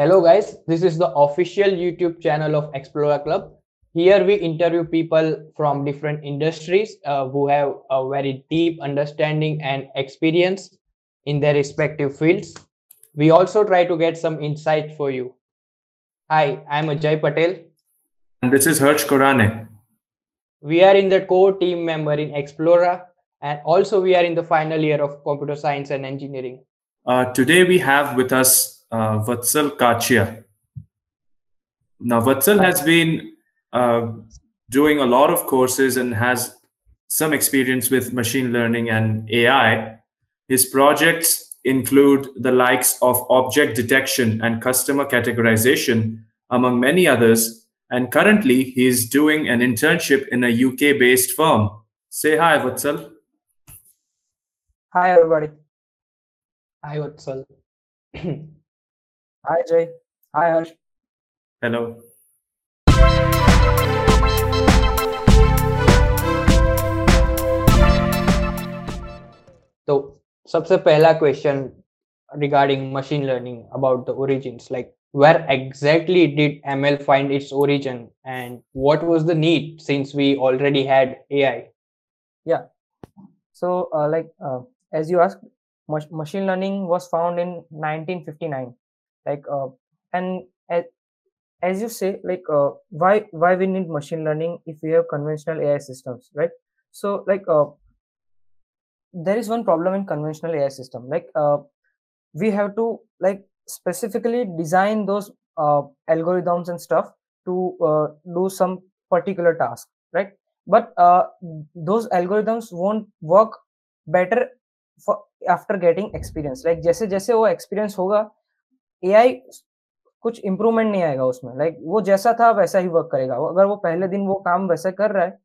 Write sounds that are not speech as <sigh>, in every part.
Hello, guys. This is the official YouTube channel of Explorer Club. Here we interview people from different industries uh, who have a very deep understanding and experience in their respective fields. We also try to get some insight for you. Hi, I'm Ajay Patel. And this is Harsh Korane. We are in the core team member in Explorer, and also we are in the final year of computer science and engineering. Uh, today we have with us uh, Vatsal Kachia. Now, Vatsal has been uh, doing a lot of courses and has some experience with machine learning and AI. His projects include the likes of object detection and customer categorization, among many others. And currently, he is doing an internship in a UK based firm. Say hi, Vatsal. Hi, everybody. Hi, Vatsal. <clears throat> Hi, Jay. Hi, Harsh. Hello. तो सबसे पहला question regarding machine learning about the origins like where exactly did ml find its origin and what was the need since we already had ai Yeah. So, uh, like uh, as you asked, mach- machine learning was found in 1959. Like, uh, and as, as you say, like, uh, why why we need machine learning if we have conventional AI systems, right? So, like, uh, there is one problem in conventional AI system. Like, uh, we have to like specifically design those uh, algorithms and stuff to uh, do some particular task, right? But uh, those algorithms won't work better for after getting experience. Like जैसे जैसे वो experience होगा AI कुछ improvement नहीं आएगा उसमें। Like वो जैसा था, वैसा ही वर्क करेगा। अगर वो पहले दिन वो काम वैसे कर रहा है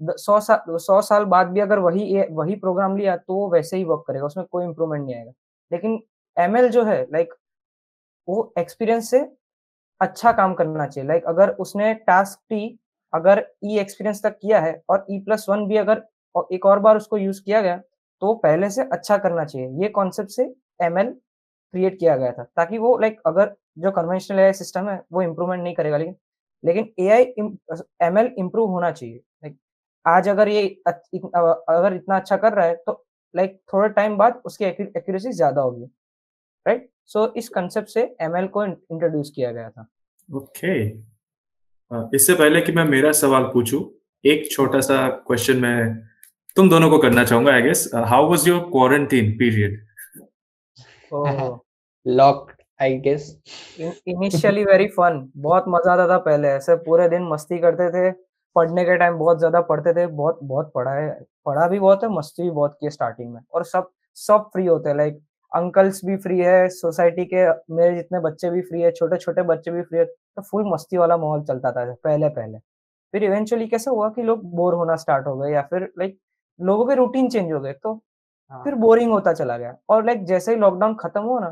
सौ साल सौ साल बाद भी अगर वही वही प्रोग्राम लिया तो वो वैसे ही वर्क करेगा। उसमें कोई इम्प्रूवमेंट नहीं आएगा। लेकिन एमएल जो है लाइक वो एक्सपीरियंस से अच्छा काम करना चाहिए। लाइक अगर उसने टास्क टी अगर ई एक्सपीरियंस तक किया है और ई प्लस वन भी अगर एक और बार उसको यूज़ किया गया तो पहले से अच्छा करना चाहिए। ये कॉन्सेप्ट से एमएल क्रिएट किया गया था ताकि वो लाइक अगर जो कन्वेंशनल एआई सिस्टम है वो इम्प्रूवमेंट नहीं करेगा लेकिन लेकिन एआई एमएल इम्प्रूव होना चाहिए। लाइक आज अगर ये अच- इत, अगर इतना अच्छा कर रहा है तो लाइक थोड़े टाइम बाद उसकी एक्यूरेसी ज़्यादा होगी। राइट सो इस कंसेप्ट से एमएल को इंट्रोड्यूस किया गया था। Okay okay. इससे पहले कि मैं मेरा सवाल पूछूँ एक छोटा सा क्वेश्चन मैं तुम दोनों को करना चाहूँगा I guess how was your quarantine period oh. <laughs> Locked i guess. Initially very fun बहुत मज़ा आता था पहले ऐसे पूरे दिन मस्ती करते थे। पढ़ने के टाइम बहुत ज़्यादा पढ़ते थे। बहुत बहुत पढ़ा है। पढ़ा भी बहुत है मस्ती भी बहुत की स्टार्टिंग में। और सब सब फ्री होते हैं। लाइक अंकल्स भी फ्री है सोसाइटी के मेरे जितने बच्चे भी फ्री है छोटे छोटे बच्चे भी फ्री है तो फुल मस्ती वाला माहौल चलता था पहले पहले। फिर इवेंचुअली कैसे हुआ कि लोग बोर होना स्टार्ट हो गए या फिर लाइक लोगों के रूटीन चेंज हो गए तो हाँ, फिर बोरिंग होता चला गया। और लाइक जैसे ही लॉकडाउन खत्म हुआ ना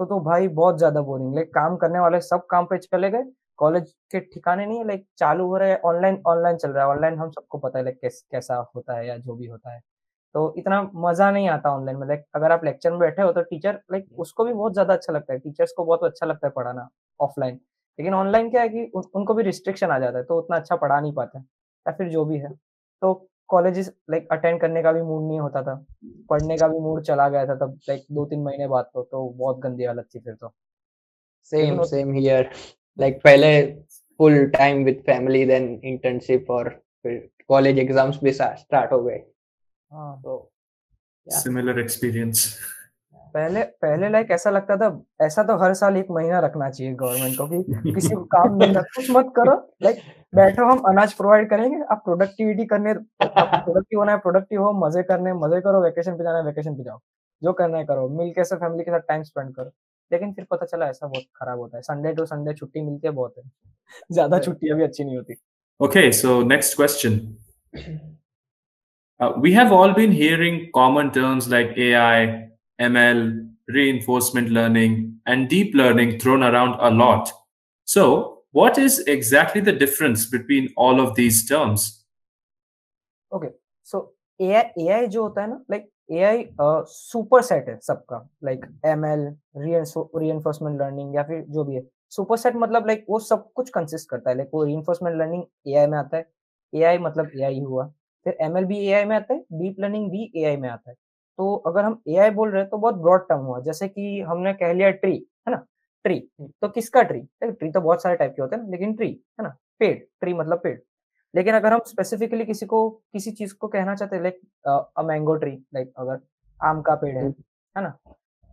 तो तो भाई बहुत ज़्यादा बोरिंग। लाइक काम करने वाले सब काम पे चले गए। कॉलेज के ठिकाने नहीं है लाइक चालू हो रहा है ऑनलाइन ऑनलाइन चल रहा है। ऑनलाइन हम सबको पता है लाइक कैस, कैसा होता है या जो भी होता है। तो इतना मज़ा नहीं आता ऑनलाइन में। लाइक अगर आप लेक्चर में बैठे हो तो टीचर लाइक उसको भी बहुत ज़्यादा अच्छा लगता है। टीचर्स को बहुत अच्छा लगता है पढ़ाना ऑफलाइन लेकिन ऑनलाइन क्या है कि उन, उनको भी रिस्ट्रिक्शन आ जाता है तो उतना अच्छा पढ़ा नहीं पाते या फिर जो भी है। तो कॉलेजेस लाइक अटेंड करने का भी मूड नहीं होता था। पढ़ने का भी मूड चला गया था तब लाइक दो तीन महीने बाद तो तो बहुत गंदी हालत थी फिर तो। सेम सेम हियर लाइक पहले full time with family then internship और फिर कॉलेज एग्ज़ाम्स भी स्टार्ट हो गए। हाँ। तो सिमिलर एक्सपीरियंस पहले पहले लाइक ऐसा लगता था ऐसा तो हर साल एक महीना रखना चाहिए गवर्नमेंट को कि किसी को काम नहीं रख <laughs> कुछ मत करो लाइक बैठो हम अनाज प्रोवाइड करेंगे आप प्रोडक्टिविटी करने प्रोडक्टिव होना है प्रोडक्टिव हो मज़े करने मज़े करो वेकेशन पे जाना है वेकेशन पे जाओ जो करना है करो मिल के से फैमिली के साथ टाइम स्पेंड करो। लेकिन फिर पता चला ऐसा बहुत खराब होता है संडे टू संडे छुट्टी मिलती है बहुत है। ज़्यादा छुट्टियाँ भी अच्छी नहीं होती। Okay, so next question. Uh, we have all been hearing common terms like AI, ML, reinforcement learning, and deep learning thrown around a lot. So, what is exactly the difference between all of these terms? Okay so AI AI जो होता है ना like AI super set है सबका like ML reinforcement learning या फिर जो भी है सुपरसेट मतलब लाइक वो सब कुछ कंसिस्ट करता है लाइक वो री लर्निंग ए में आता है ए मतलब ए हुआ फिर एल भी ए में आता है डीप लर्निंग भी ए में आता है तो अगर हम एआई बोल रहे हैं तो बहुत ब्रॉड टर्म हुआ। जैसे कि हमने कह लिया ट्री है ना? ट्री तो किसका ट्री ट्री तो बहुत सारे टाइप के होते हैं लेकिन ट्री है ना? पेड़ ट्री मतलब पेड़। लेकिन अगर हम स्पेसिफिकली किसी को किसी चीज़ को कहना चाहते हैं like a mango tree like अगर आम का पेड़ है है ना?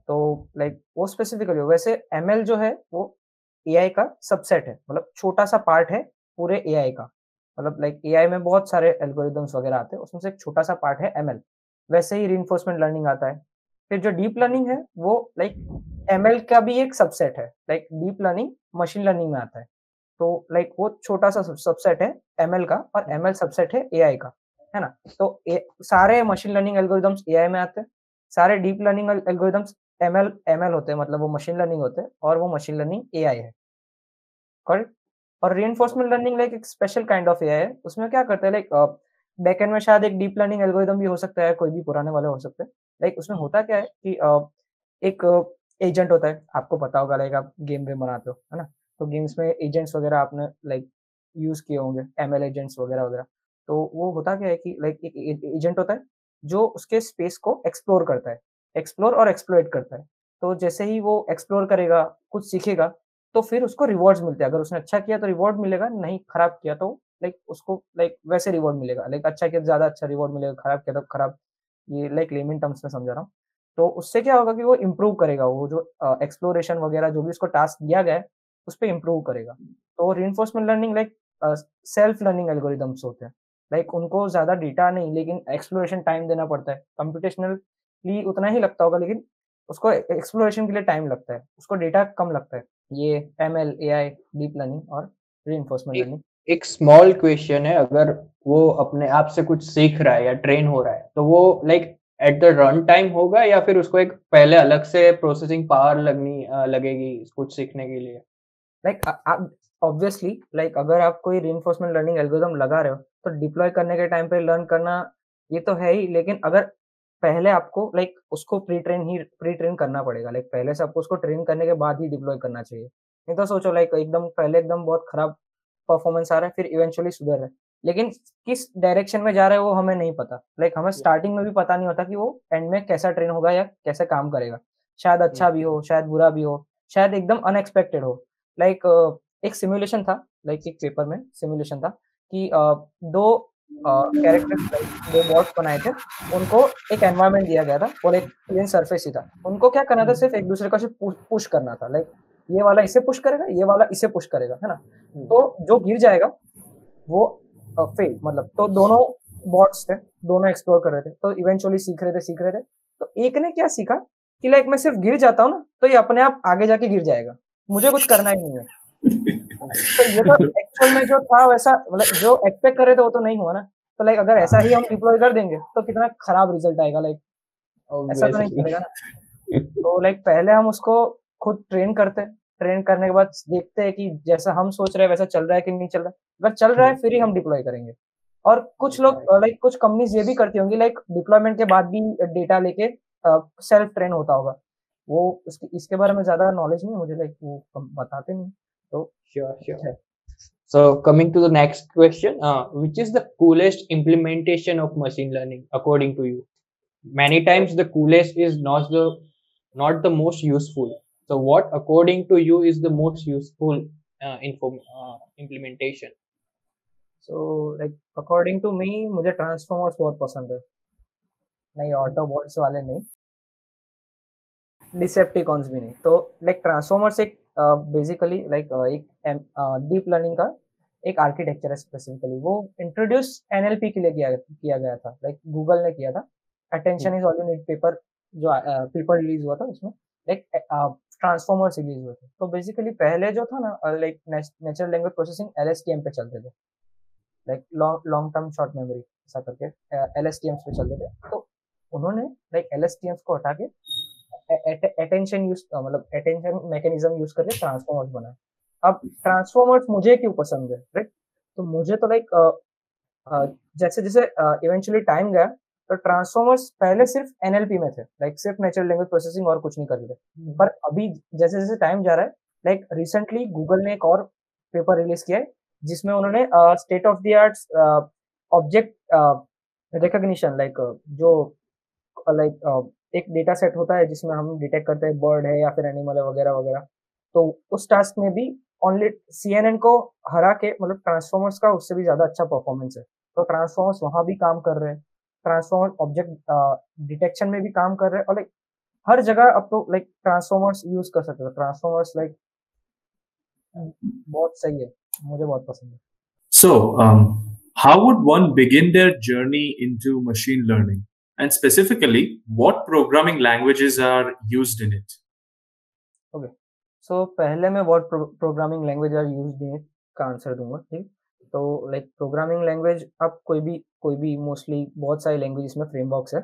तो लाइक वो स्पेसिफिकली वैसे एमएल जो है वो एआई का सबसेट है। मतलब छोटा सा पार्ट है पूरे एआई का। मतलब लाइक एआई में बहुत सारे एल्गोरिदम्स वगैरह आते हैं उसमें से एक छोटा सा पार्ट है एमएल वैसे ही री लर्निंग आता है। फिर जो डीप लर्निंग है वो लाइक एम का भी एक सबसेट है। Like deep learning machine learning में आता है। तो लाइक वो छोटा सा सबसेट है एमएल का और एम सबसेट है एआई का है ना? तो ए, सारे मशीन लर्निंग एल्गोरिदम्स ए में आते हैं। सारे deep learning algorithms M L M L होते हैं मतलब वो मशीन लर्निंग होते हैं और वो मशीन लर्निंग ए आई है। और री लर्निंग लाइक एक स्पेशल काइंड ऑफ़ एआई है। उसमें क्या करते हैं लाइक बैकएंड में शायद एक डीप लर्निंग एल्गोरिदम भी हो सकता है, कोई भी पुराने वाले हो सकते हैं। लाइक उसमें होता क्या है कि एक एजेंट होता है, आपको पता होगा लाइक आप गेम वेम बनाते हो, है ना? तो गेम्स में एजेंट्स वगैरह आपने लाइक यूज़ किए होंगे एम एल एजेंट्स वगैरह वगैरह। तो वो होता क्या है कि लाइक एक एजेंट होता है, जो उसके स्पेस को एक्सप्लोर करता है एक्सप्लोर और एक्सप्लोरेट करता है। तो जैसे ही वो एक्सप्लोर करेगा, कुछ सीखेगा तो फिर उसको रिवॉर्ड्स मिलते हैं। अगर उसने अच्छा किया तो रिवॉर्ड मिलेगा, नहीं खराब किया तो लाइक उसको लाइक वैसे रिवॉर्ड मिलेगा। लाइक अच्छा किया तो ज़्यादा अच्छा रिवॉर्ड मिलेगा खराब किया तो खराब। ये लाइक लेमिन टर्म्स में समझा रहा हूँ। तो उससे क्या होगा कि वो इम्प्रूव करेगा वो जो एक्सप्लोरेशन वगैरह जो भी उसको टास्क दिया गया है उस पर इम्प्रूव करेगा। तो relearning like self learning algorithms होते हैं। लाइक उनको ज़्यादा डेटा नहीं लेकिन एक्सप्लोरेशन टाइम देना पड़ता है। कंप्यूटेशनली उतना ही लगता होगा लेकिन उसको एक्सप्लोरेशन के लिए टाइम लगता है। उसको डेटा कम लगता है। ये M L A I deep learning और री लर्निंग एक स्मॉल क्वेश्चन है, अगर वो अपने आप से कुछ सीख रहा है या ट्रेन हो रहा है तो वो like at the run time होगा या फिर उसको एक पहले अलग से प्रोसेसिंग पावर लगनी लगेगी कुछ सीखने के लिए? लाइक आप ऑब्वियसली लाइक अगर आप कोई री लर्निंग एल्गोरिथम लगा रहे हो तो डिप्लॉय करने के टाइम पे लर्न करना, ये तो है ही, लेकिन अगर पहले आपको लाइक उसको प्री ट्रेन ही प्री ट्रेन करना पड़ेगा लाइक पहले से आपको उसको ट्रेन करने के बाद ही डिप्लॉय करना चाहिए। नहीं तो सोचो लाइक एकदम, पहले एकदम बहुत खराब परफॉर्मेंस आ रहा है फिर इवेंचुअली सुधर रहा है। लेकिन किस डायरेक्शन में जा रहा है वो हमें नहीं पता। लाइक हमें स्टार्टिंग में भी पता नहीं होता कि वो एंड में कैसा ट्रेन होगा या कैसे काम करेगा। शायद अच्छा भी हो शायद बुरा भी हो शायद एकदम अनएक्सपेक्टेड हो। लाइक एक सिमुलेशन था लाइक एक पेपर में सिमुलेशन था कि दो कैरेक्टर दो बॉट्स बनाए थे उनको एक एनवायरमेंट दिया गया था और एक प्लेन सरफेस ही था। उनको क्या करना था सिर्फ़ एक दूसरे का सिर्फ़ पुश करना था। लाइक ये वाला इसे पुश करेगा ये वाला इसे पुश करेगा है ना? तो जो गिर जाएगा वो फेल मतलब तो दोनों बॉट्स थे दोनों एक्सप्लोर कर रहे थे तो इवेंचुअली सीख रहे थे सीख रहे थे। तो एक ने क्या सीखा कि लाइक मैं सिर्फ़ गिर जाता हूँ ना तो ये अपने आप आगे जाके गिर जाएगा। मुझे कुछ करना ही नहीं है। तो ये तो एक्चुअल में जो था वैसा मतलब जो एक्सपेक्ट कर रहे थे वो तो नहीं हुआ ना। तो लाइक अगर ऐसा ही हम डिप्लॉय कर देंगे तो कितना खराब रिज़ल्ट आएगा लाइक ऐसा तो नहीं चलेगा ना। तो लाइक पहले हम उसको खुद ट्रेन करते ट्रेन करने के बाद देखते हैं कि जैसा हम सोच रहे हैं वैसा चल रहा है कि नहीं चल रहा है। अगर चल रहा है फिर ही हम डिप्लॉय करेंगे। और कुछ लोग लाइक कुछ कंपनीज़ ये भी करती होंगी लाइक डिप्लॉयमेंट के बाद भी डेटा लेके सेल्फ ट्रेन होता होगा। वो इसके इसके बारे में ज़्यादा नॉलेज नहीं है मुझे लाइक वो बताते नहीं। तो sure sure So coming to the next question, uh, which is the coolest implementation of machine learning according to you? Many times the coolest is not the not the most useful. So what according to you is the most useful uh, inform uh, implementation? So like according to me, मुझे transformers बहुत पसंद है। नहीं Autobots वाले नहीं। Decepticons भी नहीं। तो लाइक ट्रांसफॉर्मर्स एक बेसिकली uh, लाइक uh, एक डीप uh, लर्निंग का एक आर्किटेक्चर है स्पेसिफिकली वो इंट्रोड्यूस एनएलपी के लिए किया किया गया था। लाइक like, गूगल ने किया था। Attention is all you need paper जो पेपर रिलीज़ हुआ था उसमें। लाइक ट्रांसफॉर्मर्स रिलीज़ हुए थे। तो बेसिकली पहले जो था ना like natural language processing L S T M पे चलते थे। Like long term short memory ऐसा करके एल एस टी एम्स पे चलते थे। तो उन्होंने like L S T Ms को हटा के अटेंशन यूज़ मतलब अटेंशन मैकेनिज्म यूज़ करके ट्रांसफॉर्मर्स बनाए। अब ट्रांसफॉर्मर्स मुझे क्यों पसंद है राइट तो मुझे तो लाइक जैसे जैसे इवेंचुअली टाइम गया तो ट्रांसफॉर्मर्स पहले सिर्फ़ एनएलपी में थे लाइक सिर्फ़ नेचुरल लैंग्वेज प्रोसेसिंग और कुछ नहीं कर रहे हम्म। पर अभी जैसे जैसे टाइम जा रहा है लाइक रिसेंटली गूगल ने एक और पेपर रिलीज़ किया है जिसमें उन्होंने state of the art object recognition like जो लाइक uh, uh, एक डेटा सेट होता है जिसमें हम डिटेक्ट करते हैं बर्ड है या फिर एनिमल है वगैरह वगैरह। तो उस टास्क में भी ओनली सी को हरा के मतलब ट्रांसफॉर्मर्स का उससे भी ज़्यादा अच्छा परफॉर्मेंस है। तो ट्रांसफॉर्मर्स वहाँ भी काम कर रहे हैं। ट्रांसफॉर्मर ऑब्जेक्ट डिटेक्शन में भी काम कर रहे हैं और लाइक हर जगह अब तो लाइक ट्रांसफॉर्मर्स यूज़ कर सकते हो। ट्रांसफॉर्मर्स लाइक बहुत सही है। मुझे बहुत पसंद है। So how would one begin their journey into machine learning and specifically what programming languages are used in it okay so पहले मैं what programming language are used in it का आंसर दूँगा ठीक? तो लाइक प्रोग्रामिंग लैंग्वेज आप कोई भी कोई भी मोस्टली बहुत सारे लैंग्वेज इसमें फ्रेमवर्क्स है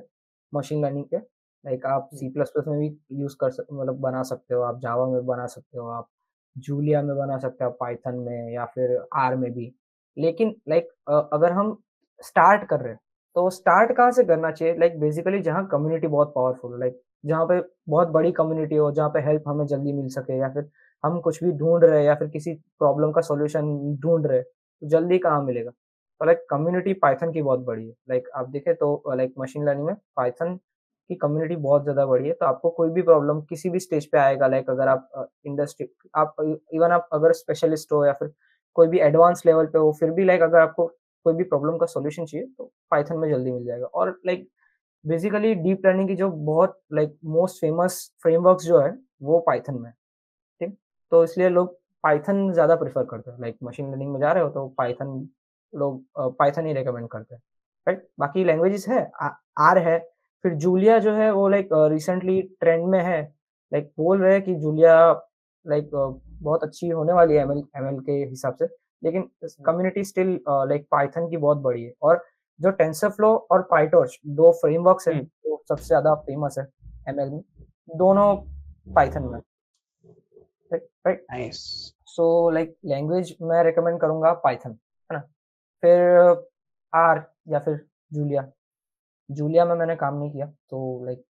मशीन लर्निंग के। लाइक आप सी प्लस प्लस में भी यूज़ कर सकते मतलब बना सकते हो आप जावा में बना सकते हो आप जूलिया में बना सकते हो पाइथन में या फिर आर में भी। लेकिन लाइक अगर हम स्टार्ट कर रहे हैं तो स्टार्ट कहाँ से करना चाहिए? लाइक बेसिकली जहाँ कम्युनिटी बहुत पावरफुल है लाइक जहाँ पे बहुत बड़ी कम्युनिटी हो जहाँ पे हेल्प हमें जल्दी मिल सके या फिर हम कुछ भी ढूंढ रहे हैं या फिर किसी प्रॉब्लम का सॉल्यूशन ढूंढ रहे तो जल्दी कहाँ मिलेगा? तो लाइक कम्युनिटी पाइथन की बहुत बड़ी है। लाइक आप देखें तो लाइक मशीन लर्निंग में पाइथन की कम्युनिटी बहुत ज़्यादा बड़ी है तो आपको कोई भी प्रॉब्लम किसी भी स्टेज पे आएगा लाइक अगर आप इंडस्ट्री आप इवन आप अगर स्पेशलिस्ट हो या फिर कोई भी एडवांस लेवल पे हो, फिर भी लाइक अगर आपको कोई भी प्रॉब्लम का सोल्यूशन चाहिए तो पाइथन में जल्दी मिल जाएगा। और लाइक बेसिकली डीप लर्निंग की जो बहुत लाइक मोस्ट फ़ेमस फ्रेमवर्क जो है, वो पाइथन में ठीक? तो इसलिए लोग पाइथन ज़्यादा प्रेफर करते हैं। लाइक मशीन लर्निंग में जा रहे हो तो पाइथन लोग पाइथन ही रिकमेंड करते हैं। राइट बाकी लैंग्वेजेस है आर है। फिर जूलिया जो है वो लाइक रिसेंटली ट्रेंड में है। लाइक बोल रहे हैं कि जूलिया लाइक बहुत अच्छी होने वाली है एमएल एमएल के हिसाब से। लेकिन कम्युनिटी स्टिल लाइक पाइथन की बहुत बड़ी है। और जो टेंसर फ्लो और पाइटोर्च दो फ्रेमवर्क्स हैं जो सबसे ज़्यादा फ़ेमस है एमएल में। दोनों पाइथन में। राइट सो लाइक लैंग्वेज मैं रिकमेंड करूँगा पाइथन फिर आर या फिर जूलिया। जूलिया में मैंने काम नहीं किया तो लाइक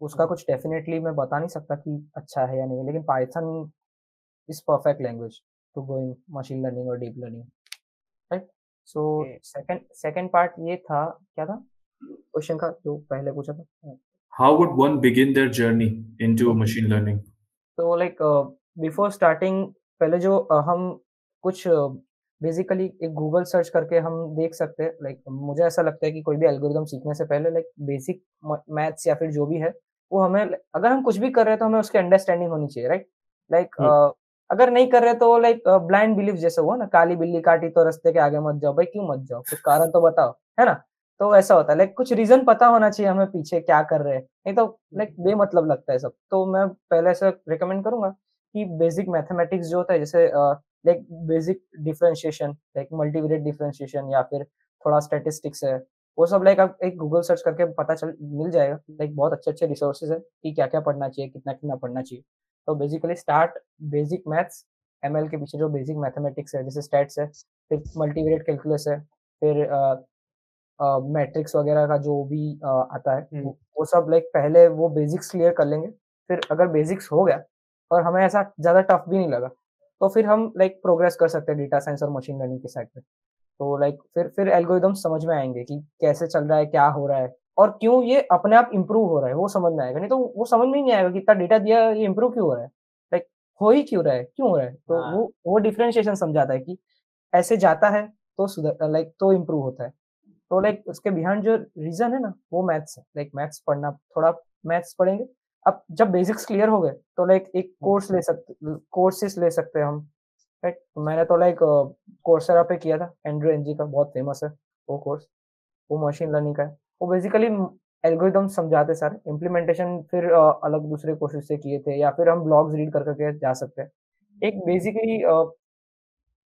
उसका कुछ डेफिनेटली मैं बता नहीं सकता कि अच्छा है या नहीं लेकिन Python is perfect language to go in machine learning और deep learning right so second second part ये था क्या था? क्वेश्चन का जो पहले पूछा था। How would one begin their journey into machine learning तो लाइक बिफोर स्टार्टिंग पहले जो uh, हम कुछ बेसिकली एक गूगल सर्च करके हम देख सकते हैं। लाइक मुझे ऐसा लगता है कि कोई भी एल्गोरिदम सीखने से पहले लाइक बेसिक मैथ्स या फिर जो भी है वो हमें अगर हम कुछ भी कर रहे हैं तो हमें उसकी अंडरस्टैंडिंग होनी चाहिए राइट लाइक अगर नहीं कर रहे तो लाइक ब्लाइंड बिलीफ जैसे हुआ ना काली बिल्ली काटी तो रस्ते के आगे मत जाओ भाई क्यों मत जाओ? कुछ कारण तो बताओ है ना? तो ऐसा होता है। लाइक कुछ रीजन पता होना चाहिए हमें पीछे क्या कर रहे हैं। नहीं तो लाइक बेमतलब लगता है सब। तो मैं पहले ऐसा रिकमेंड करूँगा कि बेसिक मैथमेटिक्स जो होता है जैसे like basic differentiation like multivariate differentiation या फिर थोड़ा स्टेटिस्टिक्स है वो सब लाइक आप एक गूगल सर्च करके पता चल मिल जाएगा। लाइक बहुत अच्छे अच्छे रिसोर्सेज है कि क्या क्या पढ़ना चाहिए कितना कितना पढ़ना चाहिए। तो basically start basic maths ML के पीछे जो बेसिक मैथमेटिक्स है जैसे स्टैट्स है फिर मल्टीवेरिएट कैलकुलस है फिर मैट्रिक्स uh, वगैरह का जो भी uh, आता है हम्म। वो सब लाइक पहले वो बेसिक्स क्लियर कर लेंगे। फिर अगर बेसिक्स हो गया और हमें ऐसा ज़्यादा टफ भी नहीं लगा तो फिर हम लाइक प्रोग्रेस कर सकते हैं डेटा साइंस और मशीन लर्निंग के साइड पे। तो लाइक फिर फिर एल्गोरिदम समझ में आएँगे कि कैसे चल रहा है क्या हो रहा है और क्यों ये अपने आप इम्प्रूव हो रहा है वो समझ में आएगा। नहीं तो वो समझ में नहीं आएगा कि इतना डेटा दिया ये इम्प्रूव क्यों हो रहा है? लाइक हो ही क्यों रहा है? क्यों हो रहा है? तो हाँ. वो वो डिफ्रेंशिएशन समझाता है कि ऐसे जाता है तो सुधर लाइक तो इम्प्रूव होता है। तो लाइक उसके बिहाइंड जो रीजन है ना वो मैथ्स है। लाइक मैथ्स पढ़ना थोड़ा मैथ्स पढ़ेंगे अब जब बेसिक्स क्लियर हो गए तो लाइक एक कोर्स ले सकते कोर्सेस ले सकते हैं हम राइट तो मैंने तो लाइक कोर्सेरा पे किया था एंड्रो एनजी का, बहुत फ़ेमस है वो कोर्स वो मशीन लर्निंग का है। वो बेसिकली एल्गोरिदम समझाते सर इम्प्लीमेंटेशन फिर अलग दूसरे कोर्सेज से किए थे, या फिर हम ब्लॉग्स रीड कर करके जा सकते हैं। एक बेसिकली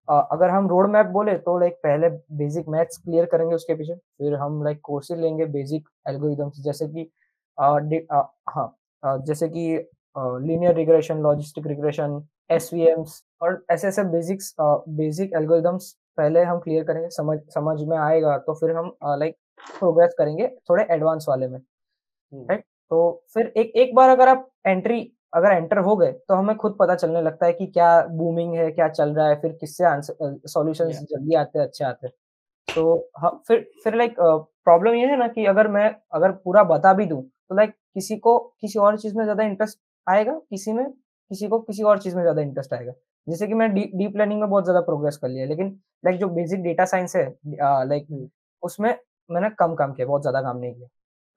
अगर हम रोड मैप बोले तो लाइक पहले बेसिक मैथ्स क्लियर करेंगे उसके पीछे, फिर हम लाइक कोर्सेज लेंगे बेसिक एल्गोरिदम्स जैसे कि हाँ जैसे कि linear regression logistic regression S V Ms और ऐसे ऐसे बेसिक्स बेसिक एल्गोरिदम्स पहले हम क्लियर करेंगे समझ समझ में आएगा तो फिर हम लाइक प्रोग्रेस करेंगे थोड़े एडवांस वाले में राइट हम्म। तो फिर एक एक बार अगर आप एंट्री अगर एंटर हो गए तो हमें खुद पता चलने लगता है कि क्या बूमिंग है क्या चल रहा है फिर किससे आंसर सॉल्यूशंस Yeah. जल्दी आते हैं अच्छे आते हैं तो हाँ, फिर फिर लाइक प्रॉब्लम ये है ना कि अगर मैं अगर पूरा बता भी दूँ तो लाइक किसी को किसी और चीज़ में ज़्यादा इंटरेस्ट आएगा किसी में किसी को किसी और चीज़ में ज़्यादा इंटरेस्ट आएगा। जैसे कि मैं डीप लर्निंग में बहुत ज़्यादा प्रोग्रेस कर लिया लेकिन लाइक जो बेसिक डेटा साइंस है लाइक हम्म। उसमें मैंने कम काम किया बहुत ज़्यादा काम नहीं किया।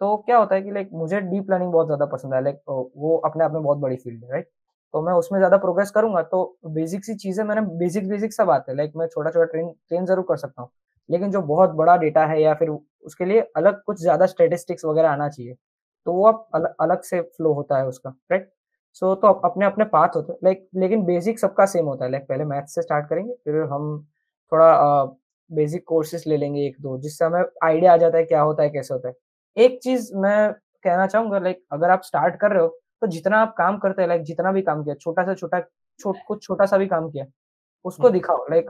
तो क्या होता है कि लाइक मुझे डीप लर्निंग बहुत ज़्यादा पसंद है लाइक वो अपने आप में बहुत बड़ी फ़ील्ड है राइट तो मैं उसमें ज़्यादा प्रोग्रेस करूँगा तो बेसिक सी चीज़ें मैंने बेसिक बेसिक सब आते हैं लाइक मैं छोटा छोटा ट्रेन ट्रेन ज़रूर कर सकता हूँ। लेकिन जो बहुत बड़ा डेटा है या फिर उसके लिए अलग कुछ ज़्यादा स्टेटिस्टिक्स वगैरह आना चाहिए तो वो अब अलग अलग से फ्लो होता है उसका राइट सो so, तो अप- अपने अपने पाथ होते हैं। लाइक लेकिन बेसिक सबका सेम होता है। लाइक पहले मैथ से स्टार्ट करेंगे फिर हम थोड़ा बेसिक कोर्सेज ले लेंगे एक दो जिससे हमें आइडिया आ जाता है क्या होता है कैसे होता है। एक चीज़ मैं कहना चाहूँगा लाइक अगर आप स्टार्ट कर रहे हो तो जितना आप काम करते हैं लाइक जितना भी काम किया छोटा सा छोटा छोट कुछ छोटा सा भी काम किया उसको हम्म। दिखाओ। लाइक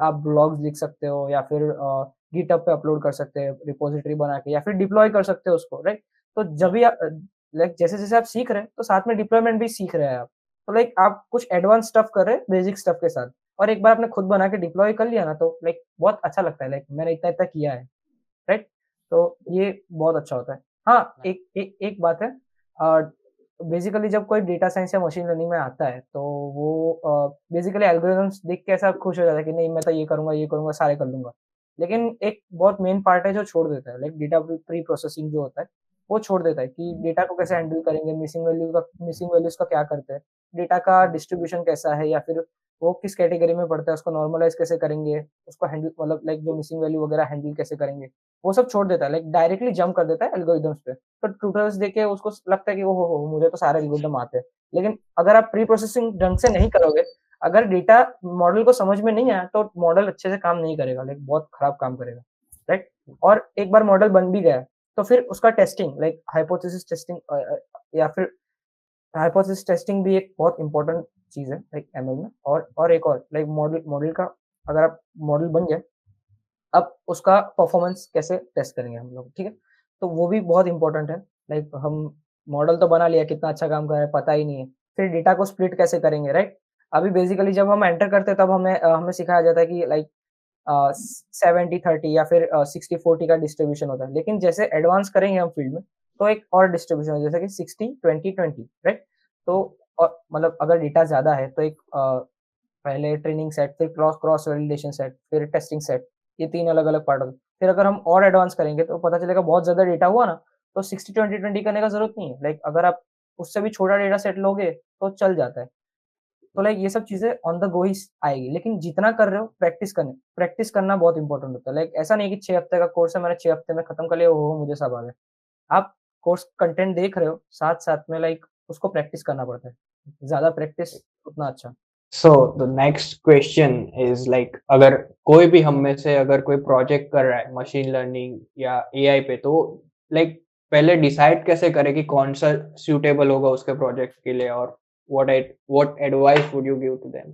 आप ब्लॉग्स लिख सकते हो या फिर गिटअप पे अपलोड कर सकते हैं रिपोजिटरी बना के या फिर डिप्लॉय कर सकते हो उसको राइट तो जब भी आप लाइक जैसे जैसे आप सीख रहे हैं तो साथ में डिप्लॉयमेंट भी सीख रहे हैं आप। तो लाइक आप कुछ एडवांस स्टफ़ कर रहे हैं बेसिक स्टफ़ के साथ। और एक बार आपने खुद बना के डिप्लॉय कर लिया ना तो लाइक बहुत अच्छा लगता है लाइक मैंने इतना इतना किया है राइट तो ये बहुत अच्छा होता है। हाँ एक एक, एक बात है बेसिकली जब कोई डेटा साइंस या मशीन लर्निंग में आता है तो वो बेसिकली एल्गोरिथम्स देख के ऐसा खुश हो जाता है कि नहीं मैं तो ये करूँगा ये करूँगा सारे कर लूँगा। लेकिन एक बहुत मेन पार्ट है जो छोड़ देता है लाइक डेटा प्री प्रोसेसिंग जो होता है वो छोड़ देता है कि डेटा को कैसे हैंडल करेंगे मिसिंग वैल्यू का मिसिंग वैल्यूज़ का क्या करते हैं? डेटा का डिस्ट्रीब्यूशन कैसा है या फिर वो किस कैटेगरी में पड़ता है उसको नॉर्मलाइज कैसे करेंगे? उसको हैंडल मतलब लाइक जो मिसिंग वैल्यू वगैरह हैंडल कैसे करेंगे? वो सब छोड़ देता है लाइक डायरेक्टली जंप कर देता है एल्गोरिदम्स पे। तो ट्यूटर्स देके उसको लगता है कि वो हो, हो मुझे तो सारे एल्गोरिदम आते हैं। लेकिन अगर आप प्री प्रोसेसिंग ढंग से नहीं करोगे अगर डेटा मॉडल को समझ में नहीं आया तो मॉडल अच्छे से काम नहीं करेगा लाइक बहुत खराब काम करेगा राइट और एक बार मॉडल बन भी गया तो फिर उसका टेस्टिंग लाइक हाइपोथेसिस टेस्टिंग या फिर हाइपोथेसिस टेस्टिंग भी एक बहुत इंपॉर्टेंट चीज़ है लाइक एमएल में। और और एक और लाइक मॉडल मॉडल का अगर आप मॉडल बन जाए, अब उसका परफॉर्मेंस कैसे टेस्ट करेंगे हम लोग, ठीक है? तो वो भी बहुत इंपॉर्टेंट है। लाइक हम मॉडल तो बना लिया, कितना अच्छा काम कर रहा है, पता ही नहीं है। फिर डेटा को स्प्लिट कैसे करेंगे राइट अभी बेसिकली जब हम एंटर करते हैं, तब हमें हमें सिखाया जाता है कि लाइक सेवेंटी थर्टी या फिर सिक्सटी फोर्टी का डिस्ट्रीब्यूशन होता है। लेकिन जैसे एडवांस करेंगे हम फ़ील्ड में तो एक और डिस्ट्रीब्यूशन है जैसे कि सिक्सटी ट्वेंटी ट्वेंटी राइट तो और मतलब अगर डेटा ज़्यादा है तो एक uh, पहले ट्रेनिंग सेट फिर क्रॉस क्रॉस वैलिडेशन सेट फिर टेस्टिंग सेट ये तीन अलग अलग पार्ट होते फिर अगर हम और एडवांस करेंगे तो पता चलेगा बहुत ज़्यादा डेटा हुआ ना तो सिक्सटी ट्वेंटी ट्वेंटी करने का ज़रूरत नहीं है। लाइक अगर आप उससे भी छोटा डेटा सेट लोगे तो चल जाता है। तो लाइक ये सब चीज़ें ऑन द गो ही आएगी। लेकिन जितना कर रहे हो प्रैक्टिस करने प्रैक्टिस करना बहुत इंपॉर्टेंट होता है। लाइक ऐसा नहीं कि छह हफ़्ते का कोर्स है मैंने छह हफ़्ते में खत्म कर लिया हो मुझे सब आ गया। आप कोर्स कंटेंट देख रहे हो साथ साथ में लाइक उसको प्रैक्टिस करना पड़ता है। ज़्यादा प्रैक्टिस उतना अच्छा। So the next question is like अगर कोई भी हम में से अगर कोई प्रोजेक्ट कर रहा है मशीन लर्निंग या एआई पे तो लाइक like, पहले डिसाइड कैसे करे कि कौन सा सूटेबल होगा उसके प्रोजेक्ट के लिए और what what advice would you give to them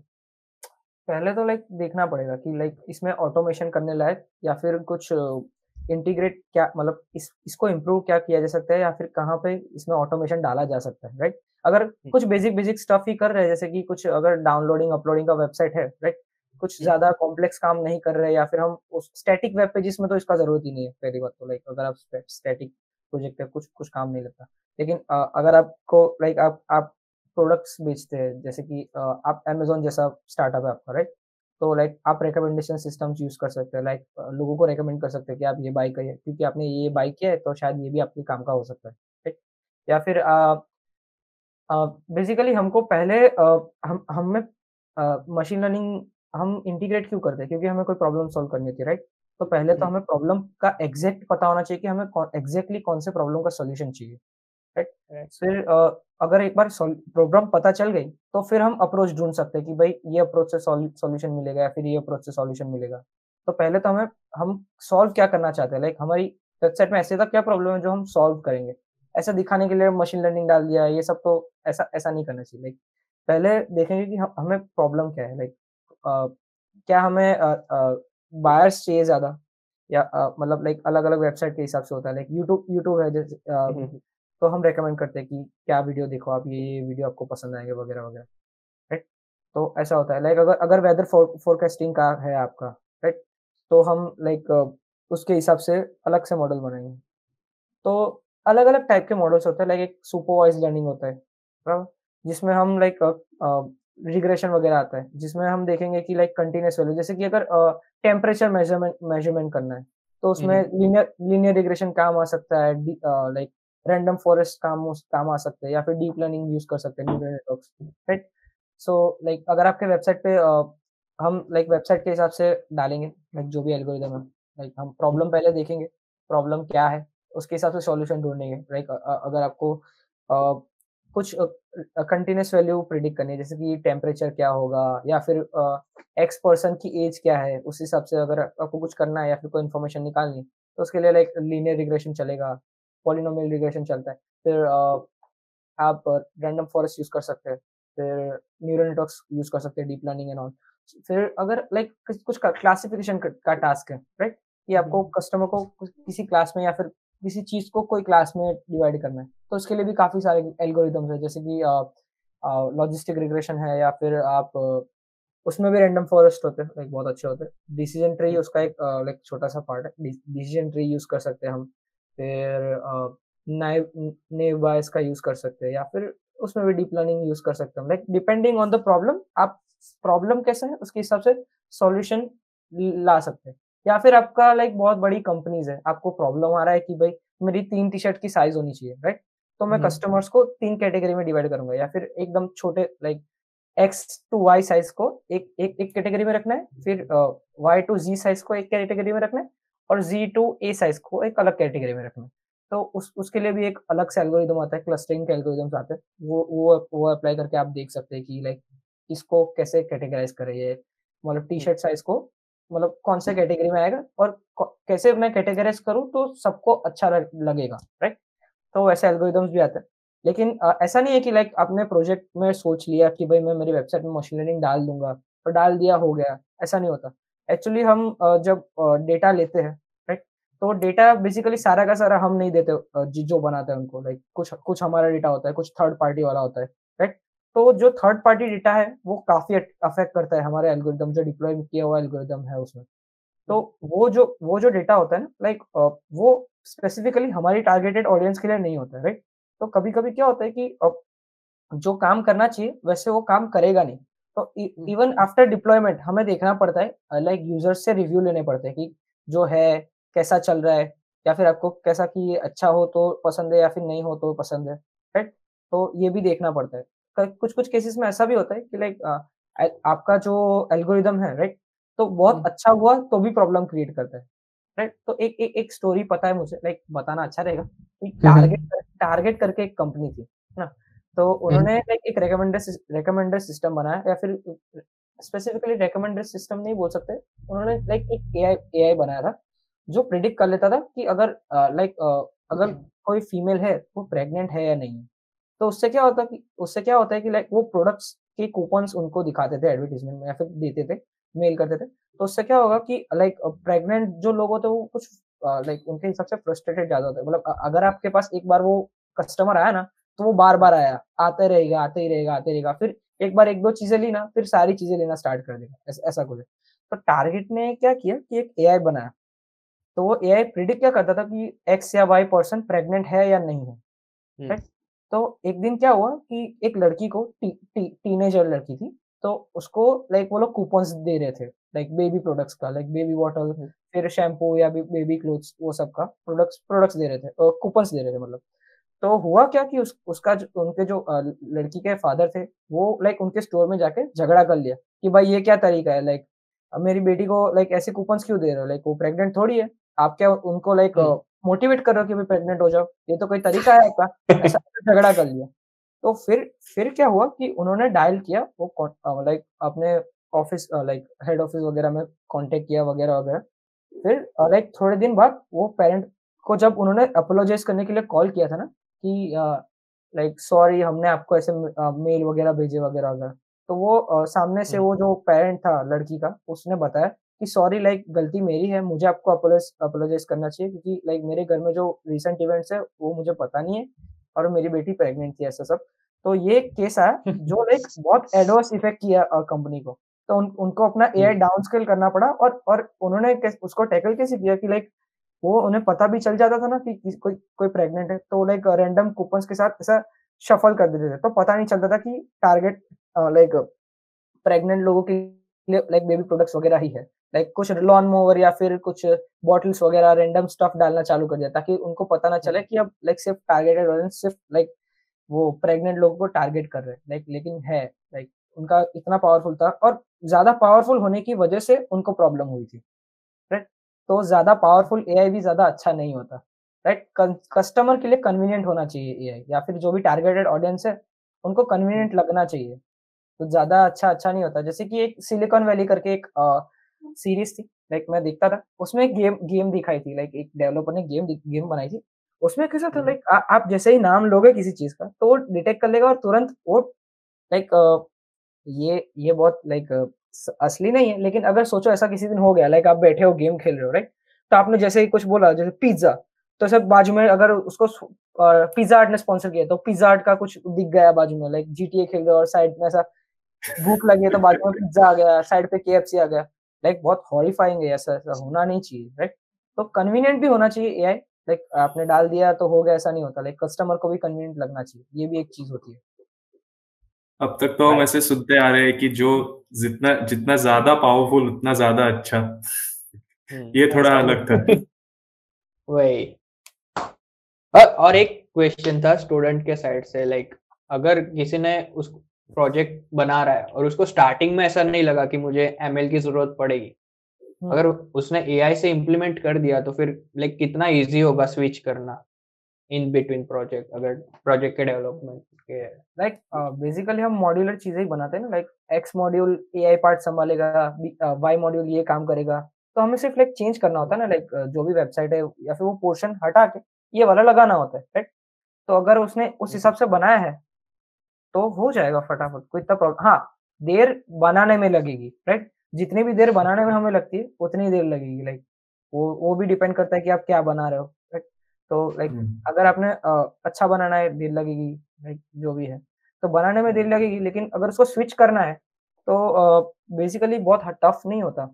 पहले तो लाइक देखना पड़ेगा कि लाइक इसमें ऑटोमेशन करने लायक या फिर कुछ इंटीग्रेट क्या मतलब इस इसको इम्प्रूव क्या किया जा सकता है या फिर कहाँ पे इसमें ऑटोमेशन डाला जा सकता है राइट अगर कुछ बेसिक बेसिक स्टफ़ ही कर रहे हैं जैसे कि कुछ अगर डाउनलोडिंग अपलोडिंग का वेबसाइट है राइट कुछ ज़्यादा कॉम्प्लेक्स काम नहीं कर रहे या फिर हम उस स्टैटिक वेब पेजेस में तो इसका ज़रूरत ही नहीं है पहली बात तो लाइक अगर आप स्टैटिक प्रोजेक्ट पे कुछ कुछ काम नहीं लगता। लेकिन अगर आपको लाइक आप आप प्रोडक्ट्स बेचते हैं जैसे कि आप अमेजोन जैसा स्टार्टअप है आपका राइट तो लाइक आप रिकमेंडेशन सिस्टम्स यूज़ कर सकते हैं लाइक लोगों को रिकमेंड कर सकते हैं कि आप ये बाई करिए क्योंकि आपने ये बाई किया है तो शायद ये भी आपके काम का हो सकता है राइट या फिर बेसिकली हमको पहले हम हमें मशीन लर्निंग हम इंटीग्रेट क्यों करते हैं? क्योंकि हमें कोई प्रॉब्लम सॉल्व करनी थी राइट तो पहले तो हमें प्रॉब्लम का एग्जैक्ट पता होना चाहिए कि हमें एग्जैक्टली कौन से प्रॉब्लम का सोल्यूशन चाहिए राइट फिर अगर एक बार प्रॉब्लम पता चल गई तो फिर हम अप्रोच ढूंढ सकते हैं कि भाई ये अप्रोच से सॉल्यूशन मिलेगा या फिर ये अप्रोच से सॉल्यूशन मिलेगा। तो पहले तो हमें हम सॉल्व क्या करना चाहते हैं? लाइक हमारी वेबसाइट में ऐसे तक क्या प्रॉब्लम है जो हम सॉल्व करेंगे? ऐसा दिखाने के लिए मशीन लर्निंग डाल दिया ये सब तो ऐसा ऐसा नहीं करना चाहिए। लाइक पहले देखेंगे कि हम, प्रॉब्लम क्या है? लाइक क्या हमें बायर्स चाहिए ज़्यादा? या मतलब लाइक अलग अलग वेबसाइट के हिसाब से होता है। लाइक यूट्यूब यूट्यूब है जैसे तो हम रेकमेंड करते हैं कि क्या वीडियो देखो आप ये ये वीडियो आपको पसंद आएँगे वगैरह वगैरह राइट तो ऐसा होता है। लाइक अगर अगर वेदर फोरकास्टिंग का है आपका राइट तो हम लाइक उसके हिसाब से अलग से मॉडल बनाएँगे। तो अलग अलग टाइप के मॉडल्स होते हैं। लाइक एक सुपरवाइज लर्निंग होता है बराबर? जिसमें हम लाइक रिग्रेशन वगैरह आता है। जिसमें हम देखेंगे कि लाइक कंटिन्यूस वैल्यू जैसे कि अगर टेम्परेचर मेज़रमेंट मेज़रमेंट करना है तो उसमें लीनियर लीनियर रिग्रेशन काम आ सकता है। लाइक रैंडम फॉरेस्ट काम काम आ सकते हैं या फिर डीप लर्निंग यूज़ कर सकते हैं राइट सो लाइक अगर आपके वेबसाइट पे uh, हम लाइक वेबसाइट के हिसाब से डालेंगे लाइक जो भी एल्गोरिदम है लाइक हम प्रॉब्लम पहले देखेंगे प्रॉब्लम क्या है उसके हिसाब से सॉल्यूशन ढूंढेंगे लाइक अगर आपको कुछ कंटिन्यूस वैल्यू प्रिडिक्ट करनी है जैसे कि टेम्परेचर क्या होगा या फिर एक्स पर्सन की एज क्या है उस हिसाब से अगर आपको कुछ करना है या फिर कोई इन्फॉर्मेशन निकालनी तो उसके लिए लाइक लीनियर रिग्रेशन चलेगा पॉलिनोमियल रिग्रेशन चलता है। फिर आप रैंडम फॉरेस्ट यूज़ कर सकते हैं। फिर न्यूरल नेटवर्क्स यूज़ कर सकते हैं डीप लर्निंग एंड ऑल फिर अगर लाइक कुछ क्लासिफिकेशन का टास्क है राइट कि आपको कस्टमर को किसी क्लास में या फिर किसी चीज़ को कोई क्लास में डिवाइड करना है। तो उसके लिए भी काफ़ी सारे एल्गोरिदम्स है जैसे कि लॉजिस्टिक रिग्रेशन है या फिर आप उसमें भी रैंडम फॉरेस्ट होते हैं लाइक बहुत अच्छे होते हैं। डिसीज़न ट्री उसका एक लाइक छोटा सा पार्ट है। डिसीज़न ट्री यूज़ कर सकते हैं हम। फिर नेव बायस का यूज़ कर सकते हैं या फिर उसमें भी डीप लर्निंग यूज़ कर सकते हैं। Like depending on the problem आप प्रॉब्लम कैसा है उसके हिसाब से सॉल्यूशन ला सकते हैं। या फिर आपका लाइक बहुत बड़ी कंपनीज़ है आपको प्रॉब्लम आ रहा है कि भाई मेरी तीन टी शर्ट की साइज़ होनी चाहिए राइट तो मैं कस्टमर्स को तीन कैटेगरी में डिवाइड करूँगा या फिर एकदम छोटे like X to Y size को एक एक एक कैटेगरी में रखना है फिर वाई टू जी साइज़ को एक कैटेगरी में रखना है और जी टू ए साइज़ को एक अलग कैटेगरी में रखना। तो उस उसके लिए भी एक अलग से एल्गोरिदम आता है क्लस्टरिंग के एल्गोरिदम्स आते हैं। वो वो वो अप्लाई करके आप देख सकते हैं कि लाइक इसको कैसे कैटेगराइज करें ये। मतलब टी शर्ट साइज़ को मतलब कौन से कैटेगरी में आएगा और कैसे मैं कैटेगराइज करूँ तो सबको अच्छा लगेगा राइट तो वैसे एल्गोरिदम्स भी आते हैं। लेकिन ऐसा नहीं है कि लाइक आपने प्रोजेक्ट में सोच लिया कि भाई मैं मेरी वेबसाइट में मशीन लर्निंग डाल दूँगा और डाल दिया हो गया। ऐसा नहीं होता। एक्चुअली हम जब डेटा लेते हैं राइट तो डेटा बेसिकली सारा का सारा हम नहीं देते जो बनाते हैं उनको लाइक कुछ कुछ हमारा डेटा होता है, कुछ थर्ड पार्टी वाला होता है राइट तो जो थर्ड पार्टी डेटा है, वो काफ़ी अफेक्ट करता है हमारे एल्गोरिदम जो डिप्लॉय किया हुआ एल्गोरिदम है उसमें। तो वो जो वो जो डेटा होता है ना लाइक वो स्पेसिफिकली हमारी टारगेटेड ऑडियंस के लिए नहीं होता है राइट तो कभी कभी क्या होता है कि जो काम करना चाहिए, वैसे वो काम करेगा नहीं। तो इवन आफ्टर डिप्लॉयमेंट हमें देखना पड़ता है लाइक like यूज़र्स से रिव्यू लेने पड़ते हैं कि जो है कैसा चल रहा है या फिर आपको कैसा कि ये अच्छा हो तो पसंद है या फिर नहीं हो तो पसंद है राइट तो ये भी देखना पड़ता है। कुछ कुछ केसेस में ऐसा भी होता है कि लाइक आपका जो एल्गोरिदम है राइट तो बहुत हम्म। अच्छा हुआ तो भी प्रॉब्लम क्रिएट करता है राइट तो एक एक एक स्टोरी पता है मुझे लाइक बताना अच्छा रहेगा कि टारगेट हम्म, हम्म। टारगेट करके एक कंपनी थी ना? तो उन्होंने लाइक एक रेकमेंडर रेकमेंडर सिस्टम बनाया या फिर स्पेसिफिकली रेकमेंडर सिस्टम नहीं बोल सकते उन्होंने लाइक एक एआई एआई बनाया था जो प्रिडिक्ट कर लेता था कि अगर लाइक अगर कोई फीमेल है वो प्रेग्नेंट है या नहीं तो उससे क्या होता कि उससे क्या होता है कि लाइक वो प्रोडक्ट्स के कूपन्स उनको दिखाते थे एडवर्टीजमेंट में या फिर देते थे मेल करते थे। तो उससे क्या होगा कि लाइक प्रेग्नेंट जो लोग होते हैं वो कुछ लाइक उनके हिसाब से फ्रस्ट्रेटेड ज़्यादा होता है। मतलब अगर आपके पास एक बार वो कस्टमर आया ना तो वो बार बार आया आते रहेगा आते ही रहेगा आते रहेगा। फिर एक बार एक दो चीज़ें ली ना फिर सारी चीज़ें लेना स्टार्ट कर देगा। ऐसा, ऐसा कुछ तो टारगेट ने क्या किया कि एक एआई बनाया। तो वो ए प्रिडिक्ट क्या करता था कि एक्स या वाई पर्सन प्रेग्नेंट है या नहीं है। राइट तो एक दिन क्या हुआ कि एक लड़की को टी, टी, टीनेजर लड़की थी तो उसको लाइक वो लोग कूपन्स दे रहे थे लाइक बेबी प्रोडक्ट्स का लाइक बेबी बॉटल फिर शैम्पू या बेबी क्लोथ्स वो सब का प्रोडक्ट्स प्रोडक्ट्स दे रहे थे कूपन्स दे रहे थे मतलब। तो हुआ क्या कि उस उसका जो, उनके जो लड़की के फादर थे वो लाइक उनके स्टोर में जाके झगड़ा कर लिया कि भाई ये क्या तरीका है? लाइक मेरी बेटी को लाइक ऐसे कूपन्स क्यों दे रहे हो? लाइक वो प्रेग्नेंट थोड़ी है। आप क्या उनको लाइक मोटिवेट कर रहे हो कि भाई प्रेग्नेंट हो जाओ? ये तो कोई तरीका है आपका। ऐसा झगड़ा कर लिया। तो फिर फिर क्या हुआ कि उन्होंने डायल किया वो लाइक अपने ऑफ़िस लाइक हेड ऑफ़िस वगैरह में कांटेक्ट किया वगैरह वगैरह। फिर लाइक थोड़े दिन बाद वो पेरेंट को जब उन्होंने अपोलोजाइज करने के लिए कॉल किया था ना कि लाइक सॉरी हमने आपको ऐसे मेल वगैरह भेजे वगैरह वगैरह तो वो आ, सामने से वो जो पेरेंट था लड़की का उसने बताया कि सॉरी लाइक गलती मेरी है मुझे आपको अपोलोजाइज करना चाहिए क्योंकि लाइक मेरे घर में जो रिसेंट इवेंट्स है वो मुझे पता नहीं है और मेरी बेटी प्रेग्नेंट थी ऐसा सब। तो ये केस आया <laughs> जो लाइक बहुत एडवर्स इफ़ेक्ट किया कंपनी को। तो उन, उनको अपना ए आई डाउन स्केल करना पड़ा और और उन्होंने उसको टैकल कैसे किया कि लाइक वो उन्हें पता भी चल जाता था ना कि कोई कोई प्रेग्नेंट है तो लाइक रैंडम कूपन्स के साथ ऐसा शफल कर देते थे। तो पता नहीं चलता था कि टारगेट लाइक प्रेग्नेंट लोगों के लिए लाइक बेबी प्रोडक्ट्स वगैरह ही है। लाइक कुछ लॉन मोवर या फिर कुछ बॉटल्स वगैरह रैंडम स्टफ़ डालना चालू कर दिया ताकि उनको पता ना चले कि अब लाइक सिर्फ़ टारगेटेड ऑडियंस सिर्फ़ लाइक वो प्रेग्नेंट लोगों को टारगेट कर रहे हैं। लाइक लेकिन है लाइक उनका इतना पावरफुल था और ज़्यादा पावरफुल होने की वजह से उनको प्रॉब्लम हुई थी। तो ज़्यादा पावरफुल एआई भी ज़्यादा अच्छा नहीं होता राइट कस्टमर के लिए कन्वीनियंट होना चाहिए एआई या फिर जो भी टारगेटेड ऑडियंस है उनको कन्वीनियंट लगना चाहिए। तो ज़्यादा अच्छा अच्छा नहीं होता। जैसे कि एक सिलिकॉन वैली करके एक सीरीज़ थी लाइक मैं देखता था उसमें एक गेम गेम दिखाई थी लाइक एक डेवलपर ने गेम गेम बनाई थी। उसमें कैसा था लाइक आप जैसे ही नाम लोगे किसी चीज़ का तो वो डिटेक्ट कर लेगा और तुरंत वो लाइक ये ये बहुत लाइक असली नहीं है, लेकिन अगर सोचो ऐसा किसी दिन हो गया लाइक आप बैठे हो गेम खेल रहे हो राइट तो आपने जैसे ही कुछ बोला, जैसे पिज्जा तो सब बाजू में अगर उसको पिज्जा आर्ट ने स्पॉन्सर किया तो पिज्जा आर्ट का कुछ दिख गया बाजू में लाइक जीटीए खेल रहे हो और साइड में ऐसा भूख लगी तो बाजू में पिज्जा आ गया साइड पे के आ गया लाइक बहुत हॉरिफाइंग है, ऐसा ऐसा होना नहीं चाहिए राइट तो कन्वीनियंट भी होना चाहिए एआई लाइक आपने डाल दिया तो हो गया, ऐसा नहीं होता लाइक कस्टमर को भी कन्वीनियंट लगना चाहिए, ये भी एक चीज़ होती है। अब तक तो हम ऐसे सुनते आ रहे हैं कि जो जितना जितना ज़्यादा पावरफुल उतना ज़्यादा अच्छा। हम्म, ये थोड़ा अलग था। वही <laughs> और एक क्वेश्चन था स्टूडेंट के साइड से लाइक अगर किसी ने उस प्रोजेक्ट बना रहा है और उसको स्टार्टिंग में ऐसा नहीं लगा कि मुझे एमएल की ज़रूरत पड़ेगी हम्म। अगर उसने एआई से इम्प्लीमेंट कर दिया तो फिर लाइक कितना इजी होगा स्विच करना? इन बिटवीन प्रोजेक्ट अगर प्रोजेक्ट के डेवलपमेंट के। लाइक बेसिकली हम मॉड्यूलर चीज़ें ही बनाते हैं ना like X module AI part संभालेगा वाई मॉड्यूल ये काम करेगा। तो हमें सिर्फ़ लाइक चेंज करना होता है ना लाइक जो भी वेबसाइट है या फिर वो पोर्शन हटा के ये वाला लगाना होता है राइट तो अगर उसने उस हिसाब से बनाया है तो हो जाएगा फटाफट कोई इतना प्रॉब्लम हाँ देर बनाने में लगेगी राइट जितनी भी देर बनाने में हमें लगती है उतनी देर लगेगी लाइक वो वो भी डिपेंड करता है कि आप क्या बना रहे हो। तो लाइक। अगर आपने अच्छा बनाना है देर लगेगी लाइक जो भी है तो बनाने में देर लगेगी लेकिन अगर उसको स्विच करना है तो बेसिकली बहुत टफ नहीं होता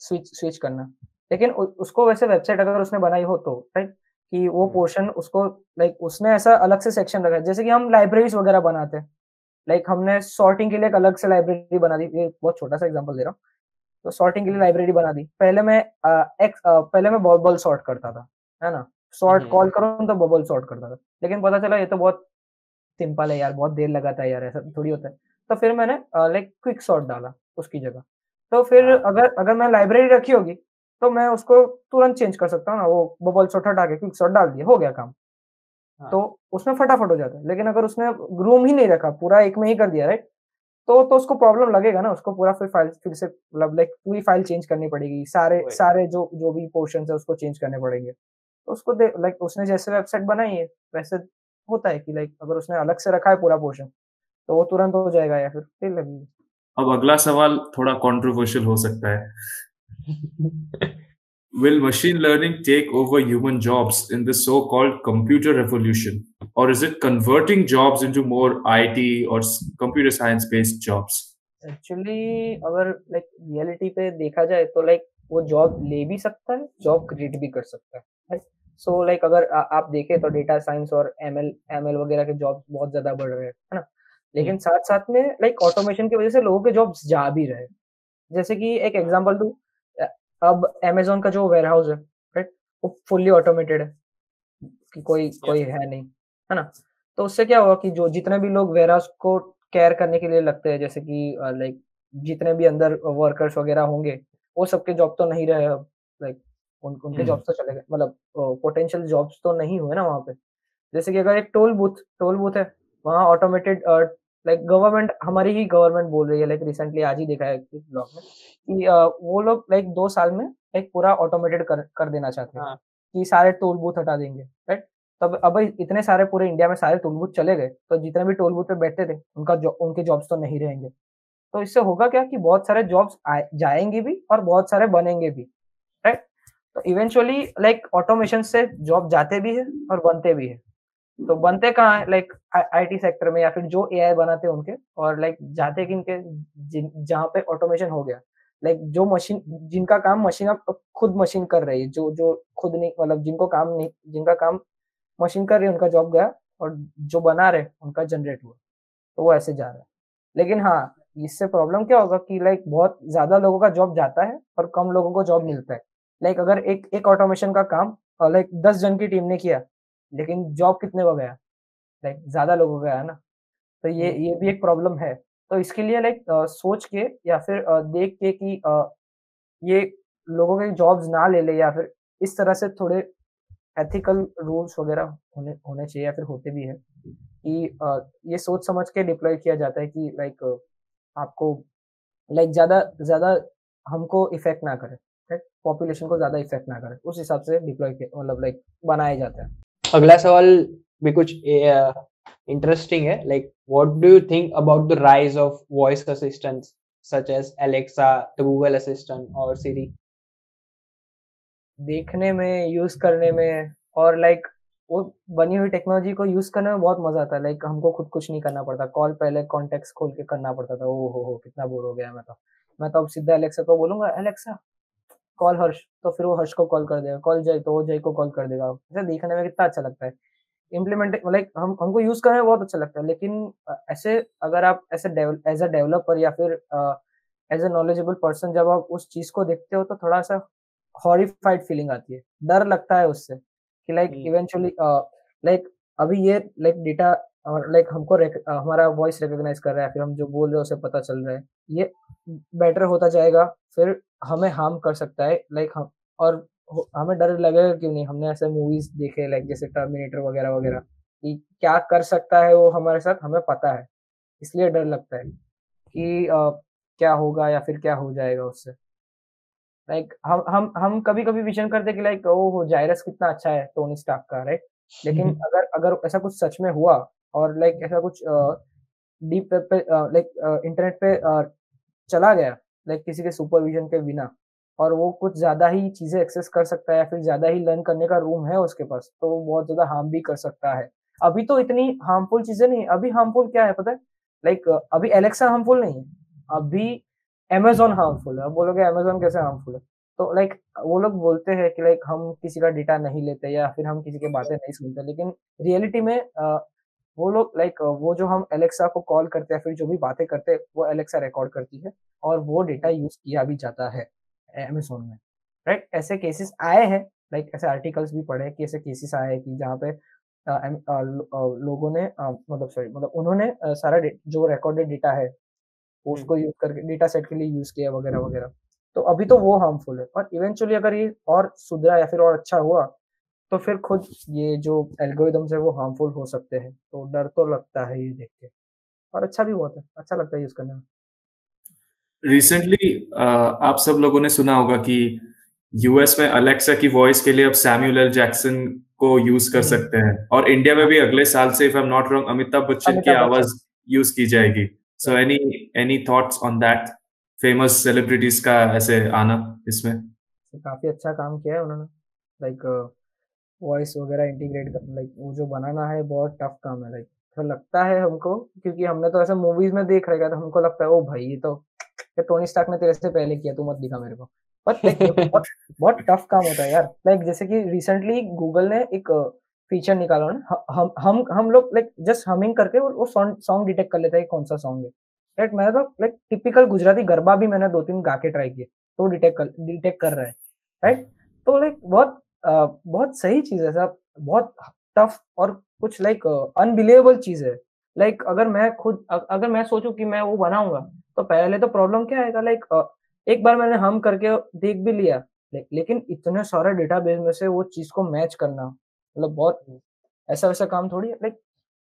स्विच स्विच करना। लेकिन उसको वैसे वेबसाइट अगर उसने बनाई हो तो राइट कि वो पोर्शन। उसको लाइक उसने ऐसा अलग से सेक्शन रखा है जैसे कि हम लाइब्रेरीज वगैरह बनाते हैं। लाइक हमने सॉर्टिंग के लिए एक अलग से लाइब्रेरी बना दी ये बहुत छोटा सा एग्जांपल दे रहा हूँ। तो सॉर्टिंग के लिए लाइब्रेरी बना दी। पहले मैं एक्स पहले मैं बॉल बॉल सॉर्ट करता था है ना? Sort call. करो तो बबल शॉर्ट करता था। लेकिन पता चला ये तो बहुत सिंपल है यार बहुत देर लगाता है यार ऐसा थोड़ी होता है। तो फिर मैंने लाइक क्विक सॉर्ट डाला उसकी जगह। तो फिर हाँ। अगर अगर मैं लाइब्रेरी रखी होगी तो मैं उसको तुरंत चेंज कर सकता हूँ ना वो बबल शॉट हटा के क्विक शॉट डाल दिया हो गया काम। हाँ. तो उसमें फटाफट हो जाता है। लेकिन अगर उसने रूम ही नहीं रखा पूरा एक में ही कर दिया राइट तो तो उसको प्रॉब्लम लगेगा ना उसको पूरा फिर फ़ाइल फिर से मतलब लाइक पूरी फ़ाइल चेंज करनी पड़ेगी। सारे सारे जो जो भी पोर्शन है उसको चेंज करने पड़ेंगे। तो उसको लाइक उसने जैसे वेबसाइट बनाई है वैसे होता है कि लाइक अगर उसने अलग से रखा है पूरा पोर्शन तो वो तुरंत हो जाएगा या फिर फिर लगेगी अब अगला सवाल थोड़ा कंट्रोवर्शियल हो सकता है Will machine learning take over human jobs in the so called computer revolution? Or is it converting jobs into more IT or computer science based jobs? Actually अगर लाइक रियलिटी पे देखा जाए तो लाइक वो job ले भी सकता है जॉब क्रिएट भी कर सकता है सो लाइक अगर आ, आप देखें तो डेटा साइंस और एम एल एम एल वगैरह के जॉब बहुत ज़्यादा बढ़ रहे हैं है ना? लेकिन साथ साथ में लाइक ऑटोमेशन की वजह से लोगों के जॉब्स जा भी रहे जैसे कि एक एग्ज़ाम्पल दूँ अब अमेजोन का जो वेयर हाउस है राइट वो फुल्ली ऑटोमेटेड है कि कोई yeah. कोई है नहीं है ना? तो उससे क्या होगा कि जो जितने भी लोग वेयर हाउस को केयर करने के लिए लगते हैं जैसे कि लाइक जितने भी अंदर वर्कर्स वगैरह होंगे वो सबके जॉब तो नहीं रहे अब लाइक उन, उनके जॉब्स हम्म। तो चले गए। मतलब पोटेंशियल जॉब्स तो नहीं हुए ना वहाँ पे। जैसे कि अगर एक टोल बूथ टोल बूथ है वहाँ ऑटोमेटेड लाइक गवर्नमेंट हमारी ही गवर्नमेंट बोल रही है लाइक रिसेंटली आज ही देखा है ब्लॉग में कि वो लोग लाइक दो साल में एक पूरा ऑटोमेटेड कर कर देना चाहते हैं हाँ. कि सारे टोल बूथ हटा देंगे राइट तब अब इतने सारे पूरे इंडिया में सारे टोल बूथ चले गए तो जितने भी टोल बूथ पे बैठते थे उनका जो, उनके जॉब्स तो नहीं रहेंगे। तो इससे होगा क्या कि बहुत सारे जॉब्स जाएँगे भी और बहुत सारे बनेंगे भी। तो इवेंचुअली लाइक ऑटोमेशन से जॉब जाते भी है और बनते भी है। तो बनते कहाँ है? लाइक आईटी सेक्टर में या फिर जो एआई बनाते हैं उनके और लाइक जाते कि? इनके जहाँ पे ऑटोमेशन हो गया। लाइक जो मशीन जिनका काम मशीन अब खुद मशीन कर रही है, जो जो खुद नहीं मतलब जिनको काम नहीं, जिनका काम मशीन कर रही है, उनका जॉब गया और जो बना रहे उनका जनरेट हुआ। तो वो ऐसे जा रहा है। लेकिन हाँ इससे प्रॉब्लम क्या होगा कि लाइक बहुत ज़्यादा लोगों का जॉब जाता है और कम लोगों को जॉब मिलता है। लाइक अगर एक एक ऑटोमेशन का काम लाइक दस जन की टीम ने किया लेकिन जॉब कितने को गया लाइक ज़्यादा लोगों को गया ना? तो ये हम्म। ये भी एक प्रॉब्लम है। तो इसके लिए लाइक सोच के या फिर देख के कि ये लोगों के जॉब्स ना ले ले या फिर इस तरह से थोड़े एथिकल रूल्स वगैरह होने होने चाहिए या फिर होते भी है कि ये सोच समझ के डिप्लॉय किया जाता है कि लाइक आपको लाइक ज़्यादा ज़्यादा हमको इफ़ेक्ट ना करे। राइट पॉपुलेशन को ज़्यादा इफ़ेक्ट ना करे। उस हिसाब से डिप्लॉय मतलब लाइक बनाया जाता है। अगला सवाल भी कुछ इंटरेस्टिंग है। Like what do you think about the rise of voice assistants such as Alexa the Google assistant और सिरी देखने में यूज़ करने में और लाइक वो बनी हुई टेक्नोलॉजी को यूज़ करने में बहुत मज़ा आता है। लाइक हमको खुद कुछ नहीं करना पड़ता। कॉल पहले कॉन्टेक्ट खोल के करना पड़ता था। ओ हो हो कितना बोर हो गया मैं तो। मैं तो अब सीधा एलेक्सा को बोलूँगा एलेक्सा कॉल हर्ष तो फिर वो हर्ष को कॉल कर देगा। कॉल जय तो वो जय को कॉल कर देगा। ऐसा देखने में कितना अच्छा लगता है। इम्प्लीमेंट लाइक हम हमको यूज़ करने में बहुत अच्छा लगता है लेकिन ऐसे अगर आप ऐसे एज अ डेवलपर या फिर एज अ नॉलेजेबल पर्सन जब आप उस चीज़ को देखते हो तो थोड़ा सा हॉरिफाइड फीलिंग आती है। डर लगता है उससे कि लाइक इवेंचुअली लाइक अभी ये लाइक डेटा लाइक हमको हमारा वॉइस रिकॉग्नाइज कर रहा है फिर हम जो बोल रहे हैं उसे पता चल रहा है। ये बेटर होता जाएगा फिर हमें हार्म कर सकता है लाइक हम और हमें डर लगेगा क्यों नहीं? हमने ऐसे मूवीज़ देखे लाइक जैसे टर्मिनेटर वगैरह वगैरह कि क्या कर सकता है वो हमारे साथ? हमें पता है इसलिए डर लगता है कि आ, क्या होगा या फिर क्या हो जाएगा उससे। लाइक हम हम हम कभी कभी विजन करते कि लाइक ओ हो जायरस कितना अच्छा है टोनी स्टार्क का राइट लेकिन अगर अगर ऐसा कुछ सच में हुआ और लाइक ऐसा कुछ डीप पे लाइक इंटरनेट पे चला गया लाइक किसी के सुपरविजन के बिना। और वो कुछ ज़्यादा ही चीज़ें एक्सेस कर सकता है या फिर ज़्यादा ही लर्न करने का रूम है उसके पास तो वो बहुत ज़्यादा हार्म भी कर सकता है। अभी तो इतनी हार्मफुल चीज़ें नहीं, अभी हार्मफुल क्या है पता है? लाइक अभी एलेक्सा हार्मफुल नहीं है, अभी एमेजोन हार्मफुल है। बोलोगे अमेजोन कैसे हार्मफुल है? तो लाइक वो लोग बोलते हैं कि लाइक हम किसी का डेटा नहीं लेते या फिर हम किसी की बातें नहीं सुनते, लेकिन रियलिटी में वो लोग लाइक वो जो हम एलेक्सा को कॉल करते हैं फिर जो भी बातें करते हैं वो एलेक्सा रिकॉर्ड करती है और वो डेटा यूज़ किया भी जाता है एमेजोन में। Right right? ऐसे केसेस आए हैं लाइक ऐसे आर्टिकल्स भी पढ़े कि ऐसे केसेस आए हैं कि जहाँ पे आ, आ, आ, लोगों ने मतलब सॉरी मतलब उन्होंने सारा जो रिकॉर्डेड डेटा है उसको यूज़ करके डेटा सेट के लिए यूज़ किया वगैरह वगैरह। तो अभी तो वो हार्मफुल है और इवेंचुअली अगर ये और सुधरा या फिर और अच्छा हुआ तो फिर खुद ये जो एल्गोरिदम्स है वो हार्मफुल हो सकते हैं। तो डर तो लगता है ये देख के। और अच्छा भी बहुत है। अच्छा लगता है यूज़ करने में। रिसेंटली आप सब लोगों ने सुना होगा कि यूएस में अलेक्सा की वॉइस के लिए अब सैम्यूल एल जैक्सन को यूज़ कर हम्म। सकते हैं। और इंडिया में भी अगले साल से if I am not wrong Amitabh Bachchan की आवाज़ यूज़ की जाएगी। So any any thoughts on that famous celebrities का ऐसे आना इसमें? काफ़ी अच्छा काम किया है उन्होंने। लाइक वॉइस वगैरह इंटीग्रेट कर लाइक वो जो बनाना है बहुत टफ काम है लाइक तो लगता है हमको, क्योंकि हमने तो ऐसे मूवीज़ में देख रखा तो हमको लगता है, ओ भाई, ये तो टोनी स्टार्क ने तेरे से पहले किया, तू मत दिखा मेरे को। बहुत बहुत टफ काम होता है यार। लाइक जैसे कि रिसेंटली गूगल ने एक फीचर निकाला ना हम हम हम लोग लाइक जस्ट हमिंग करके वो सॉन्ग डिटेक्ट कर लेते हैं कौन सा सॉन्ग है। राइट मैंने तो लाइक टिपिकल गुजराती गरबा भी मैंने दो तीन गा के ट्राई किए तो डिटेक्ट कर डिटेक्ट कर रहा है। राइट तो लाइक बहुत बहुत सही चीज़ है सब बहुत टफ और कुछ लाइक अनबिलीवेबल चीज़ है। लाइक अगर मैं खुद अगर मैं सोचूं कि मैं वो बनाऊँगा तो पहले तो प्रॉब्लम क्या आएगा? लाइक एक बार मैंने हम करके देख भी लिया ले, लेकिन इतने सारे डेटाबेस में से वो चीज़ को मैच करना मतलब बहुत ऐसा वैसा काम थोड़ी लाइक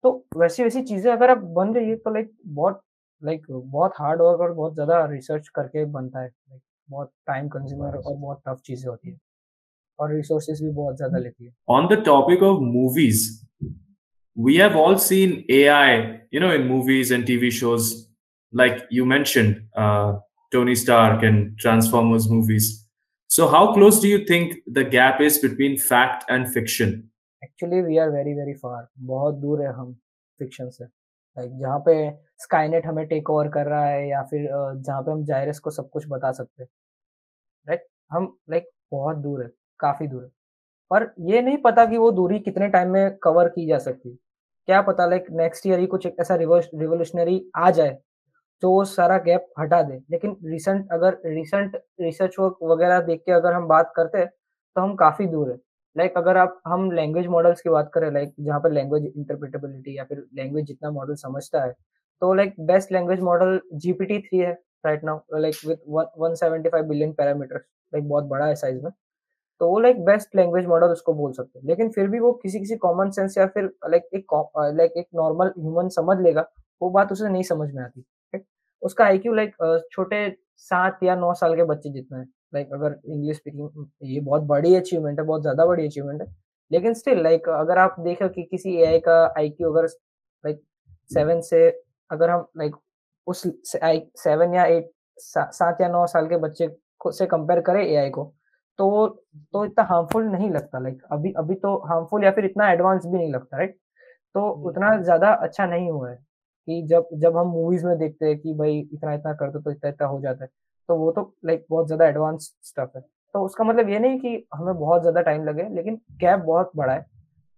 तो वैसी वैसी चीज़ें अगर आप बन रही है तो लाइक बहुत लाइक बहुत हार्ड वर्क और बहुत ज़्यादा रिसर्च करके बनता है। लाइक बहुत टाइम कंज्यूमर और बहुत टफ चीज़ें होती है। और रिसोर्सेज भी बहुत ज़्यादा लेती है। On the topic of movies we have all seen AI you know in movies and TV shows like you mention Tony Stark and Transformers movies so how close do you think the gap is between fact and fiction actually we are very very far बहुत दूर है हम fiction से। Like जहाँ पे Skynet हमें take over कर रहा है या फिर uh, जहाँ पे हम जायरस को सब कुछ बता सकते हैं। राइट हम लाइक बहुत दूर है। काफ़ी दूर है। पर ये नहीं पता कि वो दूरी कितने टाइम में कवर की जा सकती। क्या पता लाइक नेक्स्ट ईयर ही कुछ ऐसा रिवोल्यूशनरी आ जाए तो वो सारा गैप हटा दे। लेकिन रिसेंट अगर रिसेंट रिसर्च वर्क वगैरह देख के अगर हम बात करते हैं तो हम काफ़ी दूर है। लाइक like, अगर आप हम लैंग्वेज मॉडल्स की बात करें लाइक like, जहाँ पर लैंग्वेज इंटरप्रिटेबिलिटी या फिर लैंग्वेज जितना मॉडल समझता है तो like best language model GPT three है right now like with one seventy five billion parameter like बहुत बड़ा है साइज़ में। तो वो लाइक बेस्ट लैंग्वेज मॉडल उसको बोल सकते हैं। लेकिन फिर भी वो किसी किसी कॉमन सेंस या फिर लाइक एक लाइक एक नॉर्मल ह्यूमन समझ लेगा, वो बात उसे नहीं समझ में आती उसका आईक्यू लाइक छोटे सात या नौ साल के बच्चे जितना है लाइक अगर इंग्लिश स्पीकिंग ये बहुत बड़ी अचीवमेंट है, बहुत ज़्यादा बड़ी अचीवमेंट है, लेकिन स्टिल लाइक अगर आप देखो कि किसी एआई का आईक्यू अगर लाइक सेवन से अगर हम लाइक उस सेवन या एट सात या नौ साल के बच्चे से कंपेयर करें एआई को तो तो इतना हार्मफुल नहीं लगता लाइक अभी अभी तो हार्मफुल या फिर इतना एडवांस भी नहीं लगता राइट तो हम्म। उतना ज़्यादा अच्छा नहीं हुआ है कि जब जब हम मूवीज़ में देखते हैं कि भाई इतना इतना करते तो इतना इतना हो जाता है तो वो तो लाइक बहुत ज़्यादा एडवांस स्टफ़ है। तो उसका मतलब ये नहीं कि हमें बहुत ज़्यादा टाइम लगे लेकिन गैप बहुत बड़ा है।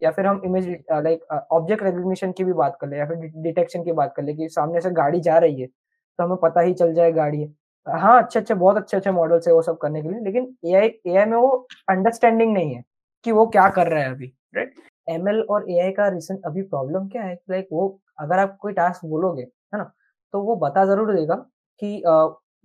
या फिर हम इमेज लाइक ऑब्जेक्ट रिकग्निशन की भी बात कर ले या फिर डिटेक्शन की बात कर ले कि सामने से गाड़ी जा रही है तो हमें पता ही चल जाए गाड़ी है। हाँ अच्छे अच्छे, बहुत अच्छे अच्छे मॉडल्स है वो सब करने के लिए, लेकिन ए आई ए आई में वो अंडरस्टैंडिंग नहीं है कि वो क्या कर रहा है अभी राइट एम एल और ए आई का रिसेंट अभी प्रॉब्लम क्या है? लाइक वो अगर आप कोई टास्क बोलोगे, है ना तो वो बता ज़रूर देगा कि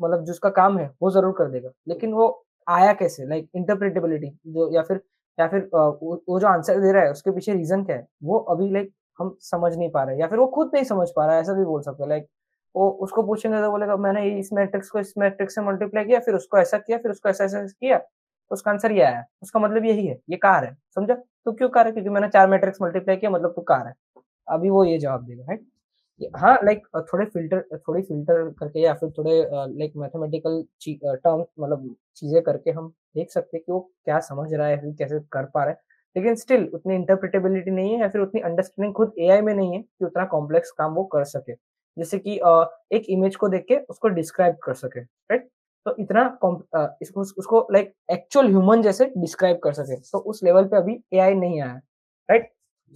मतलब जिसका काम है, वो ज़रूर कर देगा। लेकिन वो आया कैसे? लाइक इंटरप्रिटेबिलिटी जो, या फिर या फिर वो जो आंसर दे रहा है, उसके पीछे रीजन क्या है? वो अभी लाइक हम समझ नहीं पा रहे, या फिर वो खुद नहीं समझ पा रहा है, ऐसा भी बोल सकते लाइक वो उसको पूछेंगे तो बोलेगा, मैंने इस मैट्रिक्स को इस मैट्रिक्स से मल्टीप्लाई किया, फिर उसको ऐसा किया, फिर उसको ऐसा ऐसा किया। तो उसका आंसर ये आया। उसका मतलब यही है, ये कार है, समझा? तो क्यों कार है? क्योंकि मैंने चार मैट्रिक्स मल्टीप्लाई किया मतलब तू कार है। अभी वो ये जवाब देगा राइट हाँ लाइक थोड़े फ़िल्टर थोड़ी फ़िल्टर करके या फिर थोड़े लाइक मैथमेटिकल टर्म मतलब चीज़ें करके हम देख सकते हैं कि वो क्या समझ रहा है कैसे कर पा रहा है। लेकिन स्टिल उतनी इंटरप्रिटेबिलिटी नहीं है या फिर उतनी अंडरस्टैंडिंग खुद एआई में नहीं है कि उतना कॉम्प्लेक्स काम वो कर सके। जैसे कि एक इमेज को देख के उसको डिस्क्राइब कर सके राइट तो इतना उसको लाइक एक्चुअल ह्यूमन जैसे डिस्क्राइब कर सके। तो उस लेवल पे अभी एआई नहीं आया राइट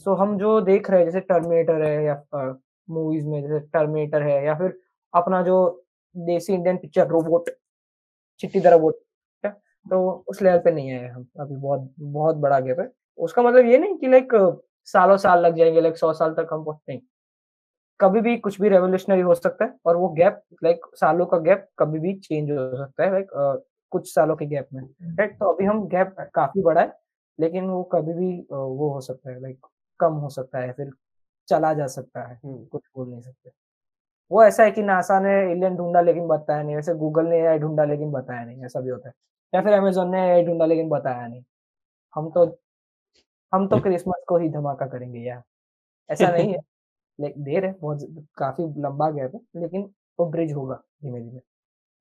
सो हम जो देख रहे हैं, जैसे टर्मिनेटर है या मूवीज़ में जैसे टर्मिनेटर है या फिर अपना जो देसी Indian picture robot Chitti the robot तो उस लेवल पे नहीं आए हम, अभी बहुत बहुत बड़ा गैप है। उसका मतलब ये नहीं कि लाइक सालों साल लग जाएँगे लाइक सौ साल तक हम नहीं कभी भी कुछ भी रेवोल्यूशनरी हो सकता है और वो गैप लाइक सालों का गैप कभी भी चेंज हो सकता है लाइक कुछ सालों के गैप में। राइट तो अभी हम गैप काफ़ी बड़ा है लेकिन वो कभी भी वो हो सकता है लाइक कम हो सकता है फिर चला जा सकता है। हम्म। कुछ बोल नहीं सकते। वो ऐसा है कि नासा ने एलियन ढूंढा लेकिन बताया नहीं वैसे गूगल ने एआई ढूंढा लेकिन बताया नहीं ऐसा भी होता है। या फिर अमेजोन ने एआई ढूंढा लेकिन बताया नहीं। हम तो हम तो <laughs> क्रिसमस को ही धमाका करेंगे यार। ऐसा नहीं है। <laughs> देर है बहुत काफ़ी लंबा गैप है लेकिन वो ब्रिज होगा धीमे धीमे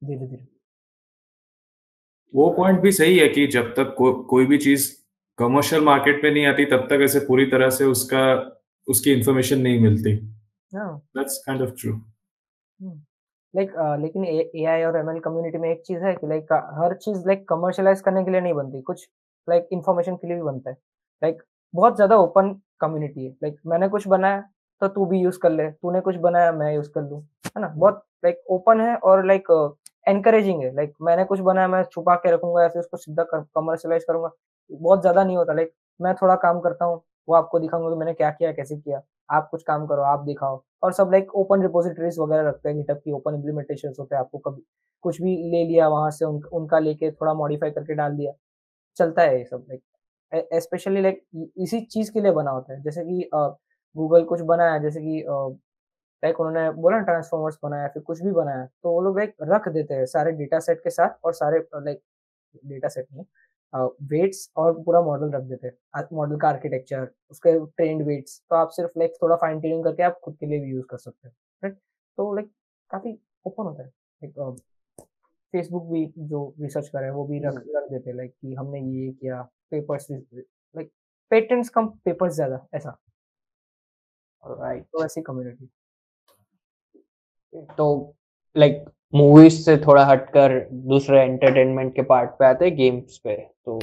धीरे धीरे। वो पॉइंट भी सही है कि जब तक को, कोई भी चीज़ कमर्शियल मार्केट में नहीं आती तब तक ऐसे पूरी तरह से उसका उसकी इंफॉर्मेशन नहीं मिलती। That's kind of true like लेकिन ए आई और एमएल कम्युनिटी में एक चीज़ है कि लाइक हर चीज़ लाइक कमर्शियलाइज करने के लिए नहीं बनती कुछ लाइक इन्फॉर्मेशन के लिए भी बनता है। लाइक बहुत ज़्यादा ओपन कम्युनिटी है। लाइक मैंने कुछ बनाया तो तू भी यूज़ कर ले। तूने कुछ बनाया मैं यूज़ कर लू। है ना? बहुत लाइक ओपन है और लाइक एनकरेजिंग है। लाइक मैंने कुछ बनाया मैं छुपा के रखूँगा फिर उसको सीधा कमर्शलाइज करूँगा। बहुत ज़्यादा नहीं होता। लाइक मैं थोड़ा काम करता हूँ वो आपको दिखाऊँगा कि मैंने क्या किया कैसे किया। आप कुछ काम करो आप दिखाओ। और सब लाइक ओपन रिपोजिटरीज वगैरह रखते हैं गिटअप की ओपन इम्प्लीमेंटेशन होते हैं। आपको कभी कुछ भी ले लिया वहाँ से उन, उनका लेके थोड़ा मॉडिफाई करके डाल दिया। चलता है ये सब लाइक स्पेशली लाइक इसी चीज़ के लिए बना होता है। जैसे कि गूगल कुछ बनाया, जैसे कि लाइक उन्होंने बोला ना ट्रांसफॉर्मर्स बनाया, फिर कुछ भी बनाया तो वो लोग लाइक रख देते हैं सारे डेटा सेट के साथ और सारे, लाइक डेटा सेट में वेट्स और पूरा मॉडल रख देते हैं मॉडल का आर्किटेक्चर, उसके ट्रेंड वेट्स तो आप सिर्फ़ लाइक थोड़ा फाइन ट्यूनिंग करके आप खुद के लिए भी यूज़ कर सकते हैं राइट तो लाइक काफ़ी ओपन होता है, लाइक फेसबुक भी जो रिसर्च कर रहे हैं, वो भी रख। रख देते हैं, लाइक कि हमने ये किया पेपर्स लाइक पेटेंट्स कम पेपर्स ज़्यादा, ऐसा राइट तो ऐसी कम्युनिटी तो लाइक मूवीज़ से थोड़ा हटकर दूसरे एंटरटेनमेंट के पार्ट पे आते हैं गेम्स पे. तो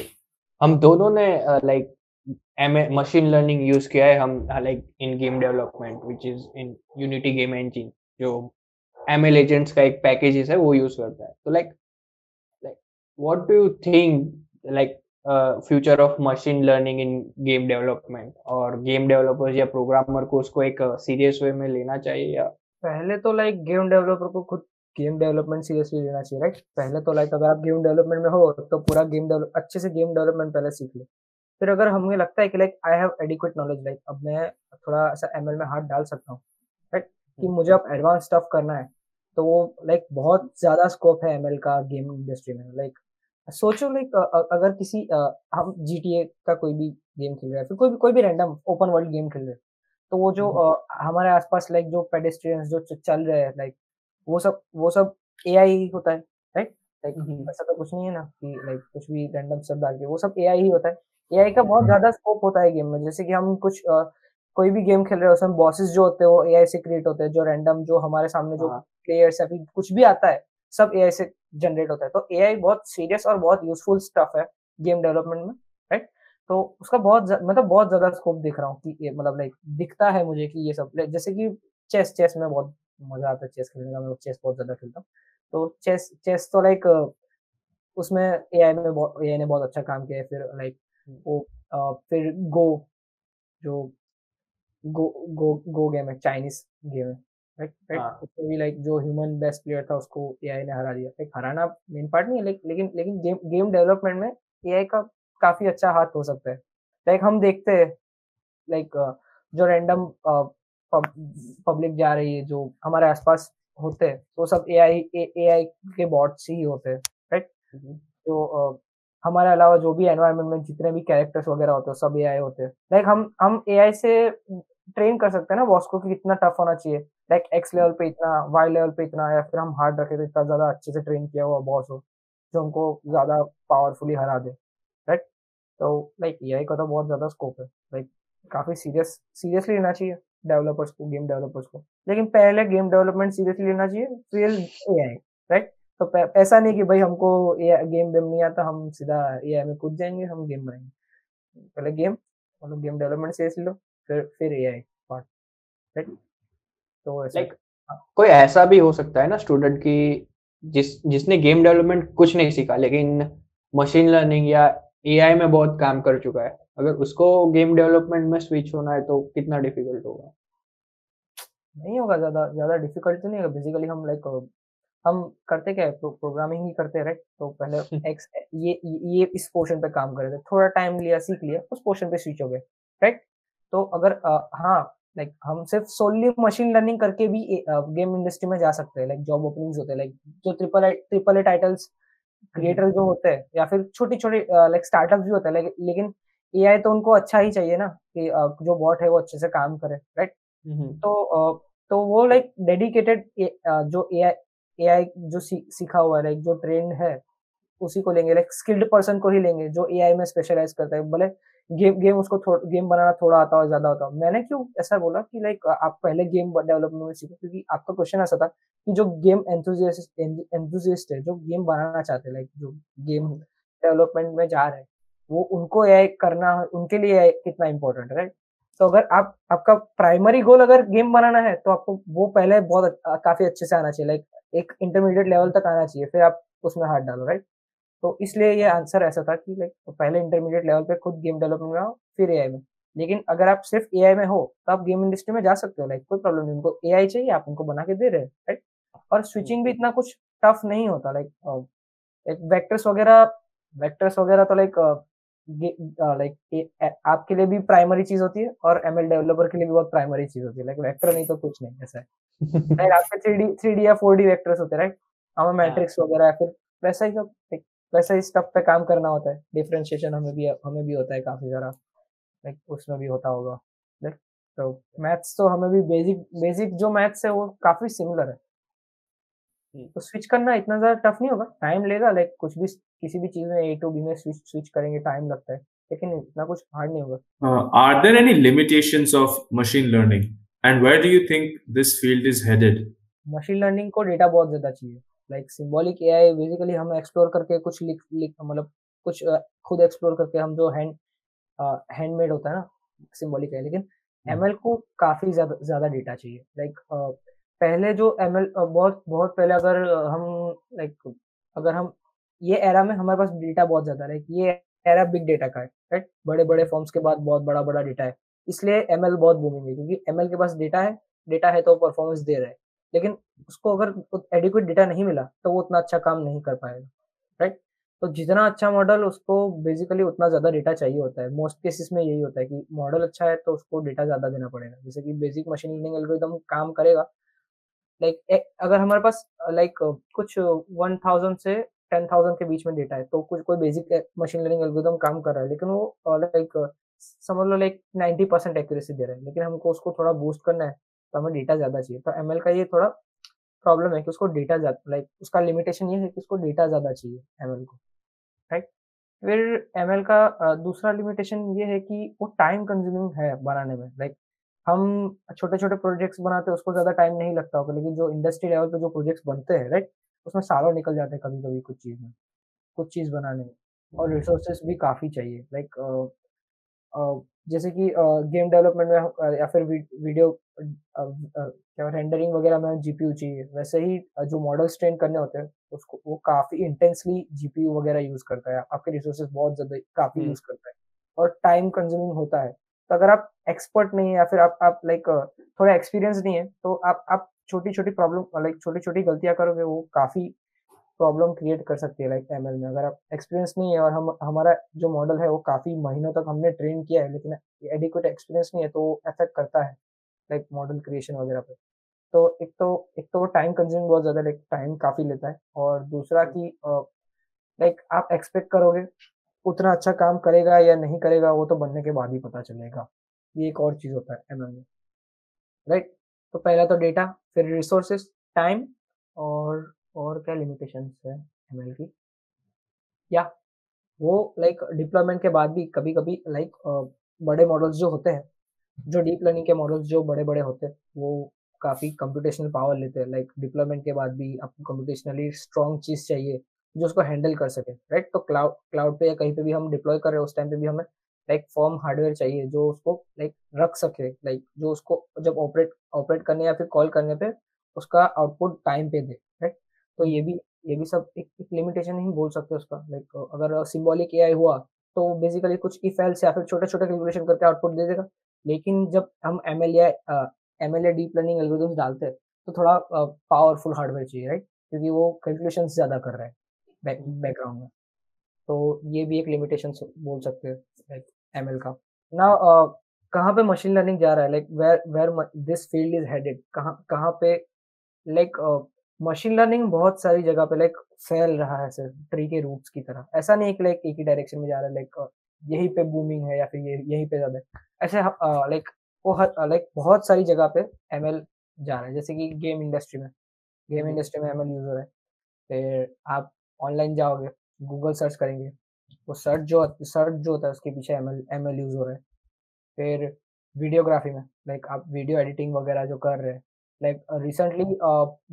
हम दोनों ने like um machine learning use किया है हम like in game development which is in Unity game engine जो एम एल एजेंट्स का एक पैकेज है, वो यूज़ करता है. तो like like what do you think like future of machine learning in game development और गेम डेवलपर्स या प्रोग्रामर को उसको एक सीरियस वे में लेना चाहिए या पहले तो लाइक गेम डेवलपर को खुद गेम डेवलपमेंट सीरियसली लेना चाहिए राइट पहले तो लाइक अगर आप गेम डेवलपमेंट में हो तो पूरा गेम डेवलप अच्छे से गेम डेवलपमेंट पहले सीख लो। फिर अगर हमें लगता है कि like I have adequate knowledge like अब मैं थोड़ा ऐसा एम में हाथ डाल सकता हूँ राइट कि हम्म। मुझे अब एडवांस स्टफ़ करना है तो वो लाइक बहुत ज़्यादा स्कोप है एमएल का गेम इंडस्ट्री में लाइक सोचो लाइक अगर किसी हम GTA का कोई भी गेम खेल रहे हैं फिर कोई भी कोई भी रैंडम ओपन वर्ल्ड गेम खेल रहे हैं तो वो जो हम्म। हमारे आसपास लाइक जो पेडेस्ट्रियंस जो चल रहे हैं लाइक वो सब वो सब ए होता है राइट लाइक हम्म। ऐसा तो कुछ नहीं है ना कि लाइक कुछ भी रैंडम शब्द डाल के वो सब एआई ही होता है एआई का बहुत ज़्यादा स्कोप होता है गेम में जैसे कि हम कुछ uh, कोई भी गेम खेल रहे हैं उसमें बॉसेस जो होते हैं वो ए से क्रिएट होते हैं जो रैंडम जो हमारे सामने जो प्लेयर्स हाँ। या फिर कुछ भी आता है सब एआई से जनरेट होता है। तो एआई बहुत सीरियस और बहुत यूजफुल स्टफ़ है गेम डेवलपमेंट में राइट तो उसका बहुत मतलब बहुत ज़्यादा स्कोप दिख रहा हूँ कि मतलब लाइक दिखता है मुझे कि ये सब जैसे कि चेस चेस में बहुत मज़ा आता है चेस खेलने का मैं चेस बहुत ज़्यादा खेलता हूँ। तो चेस चेस तो लाइक उसमें ए आई में बहुत एआई ने बहुत अच्छा काम किया है फिर लाइक वो आ, फिर गो जो गो गो गो गेम है चाइनीज़ गेम है। राइट राइट उसको भी लाइक जो ह्यूमन बेस्ट प्लेयर था उसको एआई ने हरा दिया। लाइक हराना मेन पार्ट नहीं है लेकिन लेकिन गेम गेम डेवलपमेंट में एआई का काफ़ी अच्छा हाथ हो सकता है। लाइक हम देखते हैं लाइक जो रैंडम पब्लिक जा रही है जो हमारे आसपास होते हैं वो सब ए आई ए आई के बॉट्स ही होते हैं राइट तो हमारे अलावा जो भी एनवायरमेंट में जितने भी कैरेक्टर्स वगैरह होते हैं सब ए आई होते हैं। लाइक हम हम ए आई से ट्रेन कर सकते हैं ना बॉस को कि कितना टफ होना चाहिए। लाइक एक्स लेवल पे इतना वाई लेवल पे इतना, या फिर हम हार्ड रखे तो इतना ज़्यादा अच्छे से ट्रेन किया हुआ बॉस हो, जो हमको ज़्यादा पावरफुली हरा दे राइट तो लाइक ए का तो बहुत ज़्यादा स्कोप है। लाइक काफ़ी सीरियस सीरियसली लेना चाहिए डेवलपर्स को गेम डेवलपर्स को। लेकिन पहले गेम डेवलपमेंट सीरियसली लेना चाहिए, फिर ए आई राइट तो ऐसा नहीं कि भाई हमको ए गेम वेम नहीं आता, हम सीधा ए आई में कूद जाएँगे, हम गेम बनाएँगे। पहले गेम मतलब गेम डेवलपमेंट सीरियसली लो, फिर फिर ए आई पार्ट राइट तो ऐसा like, कोई ऐसा भी हो सकता है ना स्टूडेंट की जिस जिसने गेम डेवलपमेंट कुछ नहीं सीखा लेकिन मशीन लर्निंग या एआई में बहुत काम कर चुका है। अगर उसको गेम डेवलपमेंट में स्विच होना है तो कितना डिफ़िकल्ट होगा? नहीं होगा ज़्यादा ज़्यादा डिफ़िकल्ट तो नहीं होगा। बेसिकली हम लाइक हम करते क्या है? प्रो, प्रोग्रामिंग ही करते हैं राइट तो पहले <laughs> एक्स ये ये इस पोर्शन पे काम कर रहे थे। थोड़ा टाइम लिया सीख लिया उस पोर्शन पे स्विच हो गए। राइट तो अगर आ, हाँ लाइक like, हम सिर्फ़ सोनली मशीन लर्निंग करके भी गेम इंडस्ट्री में जा सकते हैं। लाइक जॉब ओपनिंग्स होते हैं। लाइक जो triple triple A titles creator जो होते हैं या फिर छोटी छोटी लाइक स्टार्टअप भी होते हैं। लेकिन एआई तो उनको अच्छा ही चाहिए ना कि जो बॉट है वो अच्छे से काम करे राइट तो तो वो लाइक डेडिकेटेड जो ए आई जो सीखा हुआ है लाइक जो ट्रेंड है उसी को लेंगे। लाइक स्किल्ड पर्सन को ही लेंगे जो एआई में स्पेशलाइज करता है। भले गेम गेम उसको गेम बनाना थोड़ा आता हो ज़्यादा होता हो मैंने क्यों ऐसा बोला कि लाइक आप पहले गेम डेवलपमेंट में सीखो, क्योंकि आपका क्वेश्चन ऐसा था कि जो गेम एंथुजिस्ट है, जो गेम बनाना चाहते हैं लाइक जो गेम डेवलपमेंट में जा रहे हैं, वो उनको ए करना, उनके लिए कितना इंपॉर्टेंट है राइट तो अगर आप, आपका प्राइमरी गोल अगर गेम बनाना है तो आपको वो पहले बहुत काफ़ी अच्छे से आना चाहिए लाइक एक इंटरमीडिएट लेवल तक आना चाहिए, फिर आप उसमें हाथ डालो राइट तो इसलिए ये आंसर ऐसा था कि लाइक तो पहले इंटरमीडिएट लेवल पे खुद गेम डेवलपमेंट में फिर एआई में। लेकिन अगर आप सिर्फ़ एआई में हो तो आप गेम इंडस्ट्री में जा सकते हो लाइक कोई प्रॉब्लम नहीं। उनको एआई चाहिए आप उनको बना के दे रहे हैं राइट और स्विचिंग भी इतना कुछ टफ नहीं होता लाइक एक वेक्टर्स वगैरह वेक्टर्स वगैरह तो लाइक लाइक आपके लिए भी प्राइमरी चीज़ होती है और एमएल डेवलपर के लिए भी बहुत प्राइमरी चीज़ होती है। लाइक वेक्टर नहीं तो कुछ नहीं ऐसा है। लाइक आपके थ्री डी थ्री डी या फोर डी वेक्टर्स होते हैं राइट हमें मैट्रिक्स वगैरह या फिर वैसा ही सब वैसा ही स्टफ़ पे काम करना होता है। डिफ्रेंशिएशन हमें भी हमें भी होता है काफ़ी सारा लाइक उसमें भी होता होगा। लाइक तो मैथ्स तो हमें भी बेसिक बेसिक जो मैथ्स है वो काफ़ी सिमिलर है। हम्म। तो स्विच करना इतना ज़्यादा टफ नहीं होगा। टाइम लेगा लाइक कुछ भी किसी भी चीज़ में ए टू बी में स्विच स्विच करेंगे टाइम लगता है। लेकिन इतना कुछ हार्ड नहीं होगा। Are there any limitations of machine learning? And where do you think this field is headed? Machine learning को डेटा बहुत ज़्यादा चाहिए। लाइक सिंबॉलिक एआई बेसिकली हम एक्सप्लोर करके कुछ लिख लिख मतलब कुछ खुद एक्सप्लोर करके हम जो हैंड हैंडमेड होता है ना सिम्बॉलिक एआई लेकिन एमएल को काफ़ी ज़्यादा ज़्यादा डेटा चाहिए। लाइक पहले जो एमएल बहुत बहुत पहले अगर हम लाइक अगर हम ये एरा में हमारे पास डेटा बहुत ज़्यादा है। Like ये एरा बिग डेटा का है राइट बड़े बड़े फॉर्म्स के बाद बहुत बड़ा बड़ा डेटा है। इसलिए एमएल बहुत बूमिंग है क्योंकि एमएल के पास डेटा है डेटा है तो परफॉर्मेंस दे रहा है। लेकिन उसको अगर एडिक्वेट डेटा नहीं मिला तो वो उतना अच्छा काम नहीं कर पाएगा राइट तो जितना अच्छा मॉडल उसको बेसिकली उतना ज़्यादा डेटा चाहिए होता है। मोस्ट केसेस में यही होता है कि मॉडल अच्छा है तो उसको डेटा ज़्यादा देना पड़ेगा। जैसे कि बेसिक मशीन लर्निंग एल्गोरिदम काम करेगा। लाइक अगर हमारे पास लाइक कुछ वन थाउज़ेंड से टेन थाउज़ेंड के बीच में डेटा है तो कुछ कोई बेसिक मशीन लर्निंग एल्गोरिदम काम कर रहा है, लेकिन वो लाइक समझ लो लाइक नाइन्टी परसेंट एक्यूरेसी दे रहा है, लेकिन हमको उसको थोड़ा बूस्ट करना है तो हमें डेटा ज़्यादा चाहिए। तो एमएल का ये थोड़ा प्रॉब्लम है कि उसको डेटा लाइक उसका लिमिटेशन ये है कि उसको डेटा ज़्यादा चाहिए एमएल को राइट फिर एमएल का दूसरा लिमिटेशन ये है कि वो टाइम कंज्यूमिंग है बनाने में लाइक हम छोटे छोटे प्रोजेक्ट्स बनाते हैं, उसको ज़्यादा टाइम नहीं लगता होगा, लेकिन जो इंडस्ट्री लेवल पे जो प्रोजेक्ट्स बनते हैं राइट उसमें सालों निकल जाते हैं कभी कभी कुछ चीज़ में, कुछ चीज़ बनाने में। और रिसोर्सेस भी काफ़ी चाहिए लाइक जैसे कि गेम डेवलपमेंट में या फिर वीडियो क्या रेंडरिंग वगैरह में जीपीयू चाहिए वैसे ही जो मॉडल्स ट्रेन करने होते हैं उसको वो काफ़ी इंटेंसली जीपीयू वगैरह यूज़ करता है आपके रिसोर्सेज बहुत ज़्यादा काफ़ी हम्म। यूज़ करता है और टाइम कंज्यूमिंग होता है तो अगर आप एक्सपर्ट नहीं है या फिर आप आप लाइक थोड़ा एक्सपीरियंस नहीं है तो आप आप छोटी छोटी प्रॉब्लम लाइक छोटी छोटी गलतियाँ करोगे वो काफ़ी प्रॉब्लम क्रिएट कर सकती है लाइक एमएल में। अगर आप एक्सपीरियंस नहीं है और हम, हमारा जो मॉडल है वो काफ़ी महीनों तक हमने ट्रेन किया है, लेकिन एडिक्वेट एक्सपीरियंस नहीं है तो अफेक्ट करता है लाइक मॉडल क्रिएशन वगैरह पे। तो एक तो एक तो टाइम कंज्यूमिंग बहुत ज़्यादा लाइक टाइम काफ़ी लेता है। और दूसरा कि लाइक आप एक्सपेक्ट करोगे, उतना अच्छा काम करेगा या नहीं करेगा, वो तो बनने के बाद ही पता चलेगा। ये एक और चीज़ होता है एमएल में। राइट तो पहला तो डेटा फिर रिसोर्सेस टाइम और और क्या लिमिटेशंस है एमएल की? या वो लाइक डिप्लॉयमेंट के बाद भी कभी कभी लाइक बड़े मॉडल्स जो होते हैं, जो डीप लर्निंग के मॉडल्स जो बड़े बड़े होते हैं, वो काफ़ी कंप्यूटेशनल पावर लेते हैं। लाइक डिप्लॉयमेंट के बाद भी आपको कंप्यूटेशनली स्ट्रॉन्ग चीज़ चाहिए जो उसको हैंडल कर सके राइट तो क्लाउड क्लाउड पे या कहीं पे भी हम डिप्लॉय कर रहे हैं, उस टाइम पे भी हमें लाइक फॉर्म हार्डवेयर चाहिए जो उसको लाइक रख सके। लाइक जो उसको जब ऑपरेट ऑपरेट करने या फिर कॉल करने पे उसका आउटपुट टाइम पे दे। तो ये भी ये भी सब एक, एक लिमिटेशन ही बोल सकते हैं उसका। लाइक अगर सिंबॉलिक एआई हुआ तो बेसिकली कुछ इफ़ एल्स या फिर छोटे छोटे कैलकुलेशन करके आउटपुट दे देगा। लेकिन जब हम M L M L deep learning algorithms डालते हैं तो थोड़ा पावरफुल हार्डवेयर चाहिए राइट क्योंकि वो कैलकुलेशन ज़्यादा कर रहा है बैकग्राउंड में। तो ये भी एक लिमिटेशन बोल सकते हैं लाइक एम एल का ना कहाँ पे मशीन लर्निंग जा रहा है? Like where where this field is headed कहाँ कहाँ पे लाइक मशीन लर्निंग बहुत सारी जगह पे लाइक फैल रहा है सर ट्री के रूट्स की तरह। ऐसा नहीं है कि लाइक एक ही डायरेक्शन में जा रहा है लाइक यहीं पे बूमिंग है या फिर ये यहीं पे ज़्यादा ऐसे लाइक वो लाइक बहुत सारी जगह पे एमएल जा रहा है जैसे कि गेम इंडस्ट्री में। गेम इंडस्ट्री में एमएल यूज़ हो। रहा है फिर आप ऑनलाइन जाओगे गूगल सर्च करेंगे वो सर्च जो सर्च जो होता है उसके पीछे एम एल यूज़ हो। रहा है फिर वीडियोग्राफी में लाइक आप वीडियो एडिटिंग वगैरह जो कर रहे हैं लाइक रिसेंटली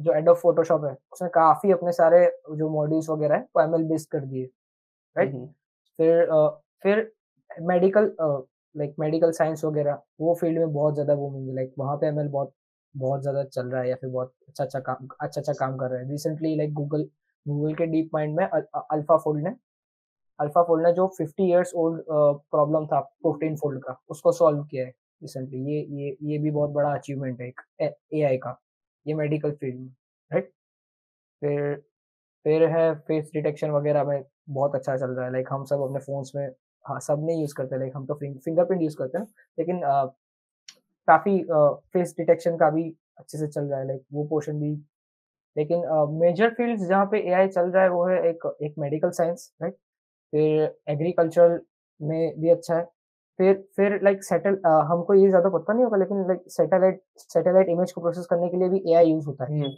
जो एडोब फोटोशॉप है उसने काफ़ी अपने सारे जो मॉड्यूल्स वगैरह है वो एमएल बेस्ड कर दिए राइट फिर फिर मेडिकल लाइक मेडिकल साइंस वगैरह वो फ़ील्ड में बहुत ज़्यादा बूमिंग है। लाइक वहाँ पे एमएल बहुत बहुत ज़्यादा चल रहा है या फिर बहुत अच्छा अच्छा काम अच्छा अच्छा काम कर रहा है। रिसेंटली लाइक गूगल गूगल के डीप माइंड में अल्फ़ा फोल्ड ने अल्फ़ा फोल्ड ने जो 50 इयर्स ओल्ड प्रॉब्लम था प्रोटीन फोल्ड का उसको सॉल्व किया है। रिसेंटली ये ये ये भी बहुत बड़ा अचीवमेंट है एक, ए आई का, ये मेडिकल फ़ील्ड में राइट फिर फिर है फेस डिटेक्शन वगैरह में बहुत अच्छा चल रहा है। लाइक हम सब अपने फोन्स में हाँ सब नहीं यूज़ करते लाइक हम तो फिंगरप्रिंट यूज़ करते हैं लेकिन काफ़ी फेस डिटेक्शन का भी अच्छे से चल रहा है लाइक वो पोर्शन भी। लेकिन मेजर फील्ड्स जहाँ पे एआई चल रहा है, वो है एक एक मेडिकल साइंस राइट फिर एग्रीकल्चर में भी अच्छा है। फिर फिर लाइक सेटल हमको ये ज़्यादा पता नहीं होगा लेकिन लाइक सैटेलाइट सैटेलाइट इमेज को प्रोसेस करने के लिए भी एआई यूज़ होता है।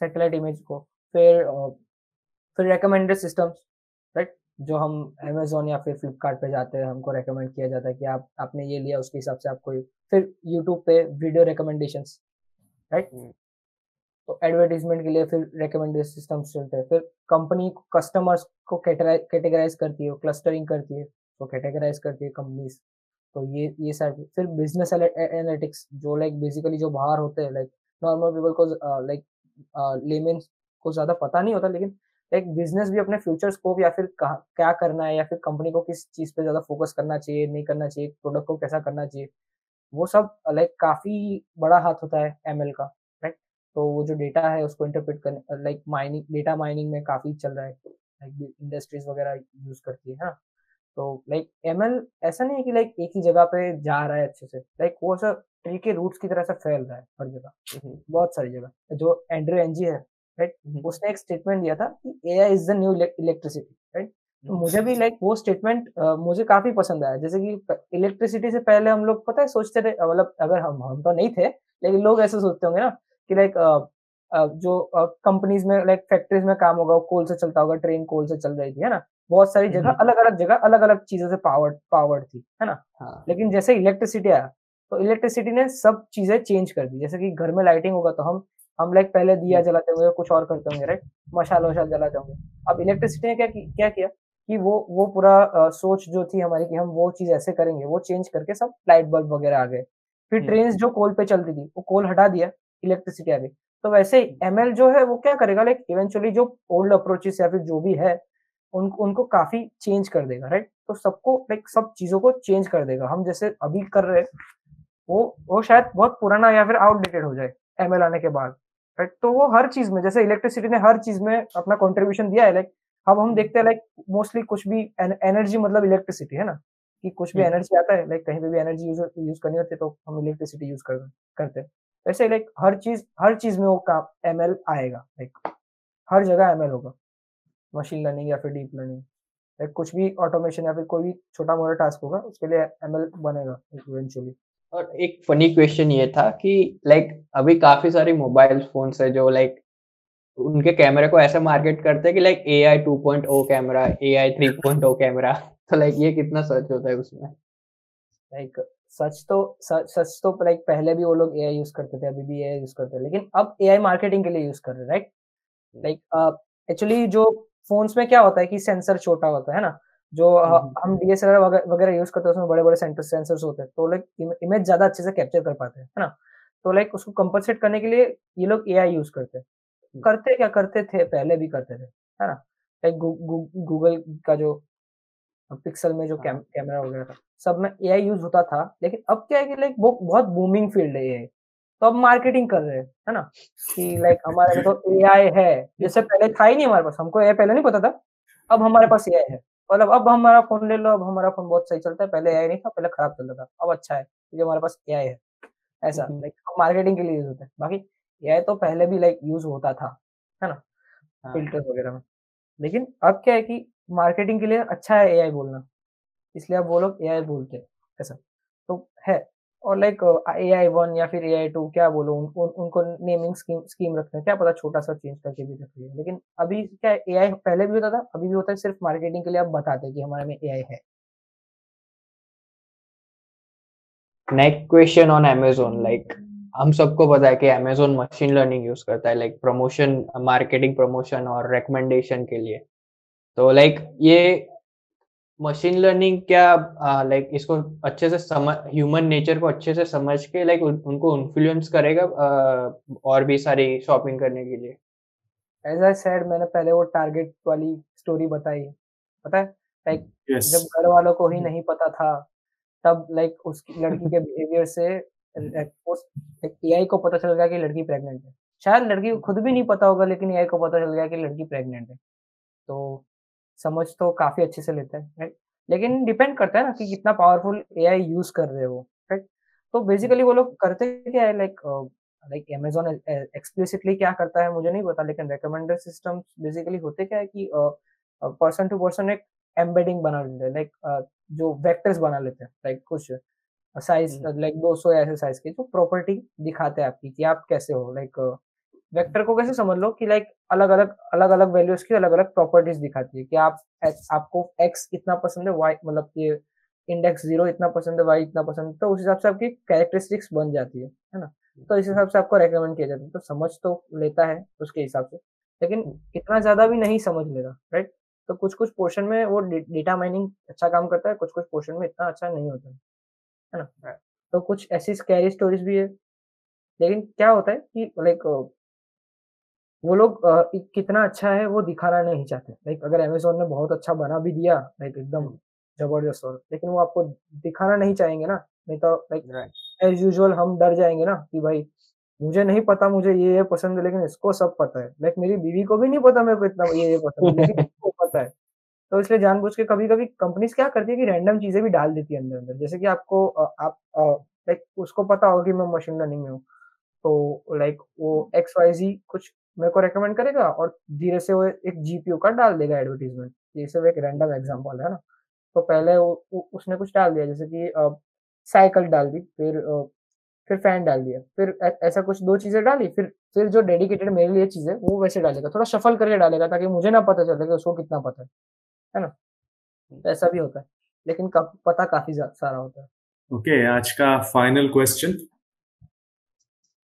सैटेलाइट इमेज को। फिर फिर रेकमेंडेड सिस्टम्स राइट जो हम अमेजोन या फिर फ्लिपकार्ट पे जाते हैं हमको रेकमेंड किया जाता है कि आप आपने ये लिया उसके हिसाब से आपको फिर यूट्यूब पे वीडियो रिकमेंडेशन राइट तो एडवर्टीजमेंट के लिए फिर रिकमेंडेशन सिस्टम्स चलते हैं। फिर कंपनी कस्टमर्स को कैटेगराइज करती है क्लस्टरिंग करती है। तो कैटेगराइज करती है कंपनीज़ तो ये ये साइड फिर बिज़नेस एनालिटिक्स जो लाइक बेसिकली जो बाहर होते हैं लाइक नॉर्मल पीपल को लाइक लेमेन को ज़्यादा पता नहीं होता, लेकिन एक बिज़नेस भी अपने फ्यूचर स्कोप या फिर क्या करना है या फिर कंपनी को किस चीज़ पे ज़्यादा फोकस करना चाहिए, नहीं करना चाहिए प्रोडक्ट को कैसा करना चाहिए, वो सब लाइक काफ़ी बड़ा हाथ होता है एमएल का राइट तो वो जो डेटा है उसको इंटरप्रेट करने लाइक माइनिंग डेटा माइनिंग में काफ़ी चल रहा है लाइक इंडस्ट्रीज़ वगैरह यूज़ करती है हाँ। तो लाइक एम ऐसा नहीं है कि लाइक एक ही जगह पे जा रहा है अच्छे से। लाइक वो सब ट्री के रूट्स की तरह से फैल रहा है हर जगह। बहुत सारी जगह। जो एंड्रो एनजी है राइट उसने एक स्टेटमेंट दिया था कि AI is the new electricity right तो मुझे भी लाइक वो स्टेटमेंट मुझे काफ़ी पसंद आया। जैसे कि इलेक्ट्रिसिटी से पहले हम लोग पता है सोचते थे मतलब अगर हम हम तो नहीं थे लेकिन लोग ऐसे सोचते होंगे ना कि लाइक जो कंपनीज़ में लाइक फैक्ट्रीज में काम होगा कोल से चलता होगा ट्रेन कोल से चल रही थी है ना? बहुत सारी जगह अलग अलग जगह अलग अलग चीज़ों से पावर्ड पावर्ड थी है ना? हाँ. लेकिन जैसे इलेक्ट्रिसिटी आया तो इलेक्ट्रिसिटी ने सब चीज़ें चेंज कर दी जैसे कि घर में लाइटिंग होगा तो हम हम लाइक पहले दिया हम्म। जलाते होंगे कुछ और करते होंगे राइट मशाल वशाल जलाते होंगे। अब इलेक्ट्रिसिटी ने क्या क्या किया कि वो वो पूरा आ, सोच जो थी हमारी कि हम वो चीज़ ऐसे करेंगे वो चेंज करके सब लाइट बल्ब वगैरह आ गए। फिर ट्रेन हम्म। जो कोल पे चलती थी वो कोल हटा दिया इलेक्ट्रिसिटी आ गई तो वैसे एम हम्म। जो है वो क्या करेगा? लाइक इवेंचुअली जो ओल्ड अप्रोचेस या फिर जो भी है उन, उनको काफ़ी चेंज कर देगा राइट तो सबको लाइक सब चीज़ों को चेंज कर देगा। हम जैसे अभी कर रहे वो वो शायद बहुत पुराना या फिर आउटडेटेड हो जाए एमएल आने के बाद राइट तो वो हर चीज़ में जैसे इलेक्ट्रिसिटी ने हर चीज़ में अपना कॉन्ट्रीब्यूशन दिया है लाइक अब हम देखते हैं लाइक मोस्टली कुछ भी एनर्जी मतलब इलेक्ट्रिसिटी है ना? कि कुछ भी एनर्जी आता है लाइक कहीं पे भी एनर्जी यूज़ यूज़ करनी होती है तो हम इलेक्ट्रिसिटी यूज़ कर करते हैं। वैसे लाइक हर चीज़ हर चीज़ में वो काम एम आएगा लाइक हर जगह एमएल होगा। मशीन लर्निंग या फिर डीप लर्निंग लाइक कुछ भी ऑटोमेशन या फिर कोई भी छोटा मोटा टास्क होगा उसके लिए एमएल बनेगा इवेंचुअली और एक फनी क्वेश्चन ये था कि लाइक अभी काफ़ी सारे मोबाइल फोन्स है जो लाइक उनके कैमरे को ऐसे मार्केट करते हैं कि like A I two point O camera A I three point O camera तो लाइक ये कितना सच होता है उसमें? लाइक सच तो सच सच तो लाइक पहले भी वो लोग एआई यूज़ करते थे अभी भी एआई यूज़ करते हैं। लेकिन अब ए आई मार्केटिंग के लिए यूज़ कर रहे हैं राइट लाइक एक्चुअली जो फोन्स में क्या होता है कि सेंसर छोटा होता है ना? जो हम डीएसएलआर वगैरह यूज़ करते हैं उसमें बड़े बड़े सेंटर सेंसर्स होते हैं तो लाइक इमेज ज़्यादा अच्छे से कैप्चर कर पाते हैं है ना? तो लाइक उसको कंपनसेट करने के लिए ये लोग एआई यूज़ करते हैं। करते क्या? करते थे पहले भी करते थे है ना? लाइक गूगल का जो पिक्सल में जो कैम, कैमरा वगैरह था। सब में एआई यूज़ होता था लेकिन अब क्या है कि लाइक बहुत बूमिंग फ़ील्ड है ये तो अब मार्केटिंग कर रहे हैं है ना? कि लाइक हमारे तो एआई है जैसे पहले था ही नहीं हमारे पास हमको ए पहले नहीं पता था अब हमारे पास एआई है। मतलब अब हमारा फ़ोन ले लो अब हमारा फ़ोन बहुत सही चलता है पहले एआई नहीं था पहले खराब चलता था अब अच्छा है क्योंकि हमारे पास एआई है ऐसा लाइक मार्केटिंग के लिए यूज़ होता है। बाकी एआई तो पहले भी लाइक यूज़ होता था है ना? फिल्टर्स हाँ। वगैरह में। लेकिन अब क्या है कि मार्केटिंग के लिए अच्छा है एआई बोलना। इसलिए अब वो लोग एआई बोलते हैं ऐसा। तो है और लाइक ए आई वन या फिर ए आई टू क्या बोलो उन, उन, उनको नेमिंग स्कीम स्कीम रखते हैं। क्या पता छोटा सा चेंज करके भी रख लिया। लेकिन अभी क्या ए आई पहले भी होता था अभी भी होता है सिर्फ़ मार्केटिंग के लिए आप बताते हैं कि हमारे में ए आई है। Next question on Amazon like हम सबको पता है कि अमेजोन मशीन लर्निंग यूज़ करता है लाइक प्रमोशन मार्केटिंग प्रमोशन और रिकमेंडेशन के लिए तो लाइक ये मशीन लर्निंग क्या लाइक इसको अच्छे से समझ ह्यूमन नेचर को अच्छे से समझ के लाइक उन, उनको इन्फ्लुएंस करेगा uh, और भी सारी शॉपिंग करने के लिए एज आई सेड मैंने पहले वो टारगेट वाली स्टोरी बताई पता है लाइक yes. जब घर वालों को ही hmm. नहीं पता था तब लाइक उस लड़की के बिहेवियर से एआई को पता चल गया कि लड़की प्रेग्नेंट है। शायद लड़की खुद भी नहीं पता होगा, लेकिन एआई को पता चल गया कि लड़की प्रेग्नेंट है। तो समझ तो काफ़ी अच्छे से लेता है राइट लेकिन डिपेंड करता है ना कि कितना पावरफुल ए यूज़ कर रहे हो राइट तो बेसिकली वो लोग करते क्या है लाइक लाइक अमेजोन एक्सप्लिसिटली क्या करता है मुझे नहीं पता, लेकिन रिकमेंडर सिस्टम बेसिकली होते क्या है कि पर्सन टू पर्सन एक एम्बेडिंग बना लेते हैं लाइक जो वेक्टर्स बना लेते हैं लाइक कुछ। साइज़ लाइक दो सौ ऐसे साइज़ के जो प्रॉपर्टी दिखाते हैं आपकी कि आप कैसे हो लाइक वेक्टर को कैसे समझ लो कि लाइक अलग अलग अलग अलग वैल्यूज़ की अलग अलग प्रॉपर्टीज़ दिखाती है कि आप आपको एक्स इतना पसंद है वाई मतलब कि इंडेक्स ज़ीरो इतना पसंद है वाई इतना पसंद है तो उस हिसाब से आपकी कैरेक्टरिस्टिक्स बन जाती है है ना? तो इस हिसाब से आपको रेकमेंड किया जाता है तो समझ तो लेता है उसके हिसाब से लेकिन इतना ज़्यादा भी नहीं समझ लेगा राइट तो कुछ कुछ पोर्शन में वो डेटा माइनिंग अच्छा काम करता है कुछ कुछ पोर्शन में इतना अच्छा नहीं होता है। है ना? तो कुछ ऐसी स्कैरी स्टोरीज भी है। लेकिन क्या होता है कि लाइक वो लोग कितना अच्छा है वो दिखाना नहीं चाहते। लाइक अगर अमेजोन ने बहुत अच्छा बना भी दिया लाइक एकदम ज़बरदस्त और लेकिन वो आपको दिखाना नहीं चाहेंगे ना। नहीं तो लाइक एज यूजल हम डर जाएँगे ना कि भाई मुझे नहीं पता मुझे ये ये पसंद है लेकिन इसको सब पता है। लाइक मेरी बीवी को भी नहीं पता मेरे को इतना ये ये पसंद है लेकिन <laughs> इसको पता है। तो इसलिए जानबूझ के कभी कभी कंपनीज़ क्या करती है कि रैंडम चीज़ें भी डाल देती है अंदर अंदर। जैसे कि आपको आप लाइक उसको पता होगा कि मैं मशीन लर्निंग में हूँ। तो लाइक वो एक्स वाई जी कुछ मेरे को रेकमेंड करेगा और धीरे से वो एक जीपीओ का डाल देगा एडवर्टीजमेंट ये सब एक रैंडम एग्ज़ाम्पल है ना। तो पहले वो, उसने कुछ डाल दिया जैसे कि साइकिल डाल दी फिर फिर फ़ैन डाल दिया फिर ऐसा कुछ दो चीज़ें डाली फिर फिर जो डेडिकेटेड मेरे लिए चीज़ है वो वैसे डालेगा। थोड़ा शफल करके डालेगा ताकि मुझे ना पता चले कि उसको कितना पता है। है ना? तो ऐसा भी होता है। लेकिन कब पता काफ़ी सारा होता है। ओके okay, आज का फाइनल क्वेश्चन।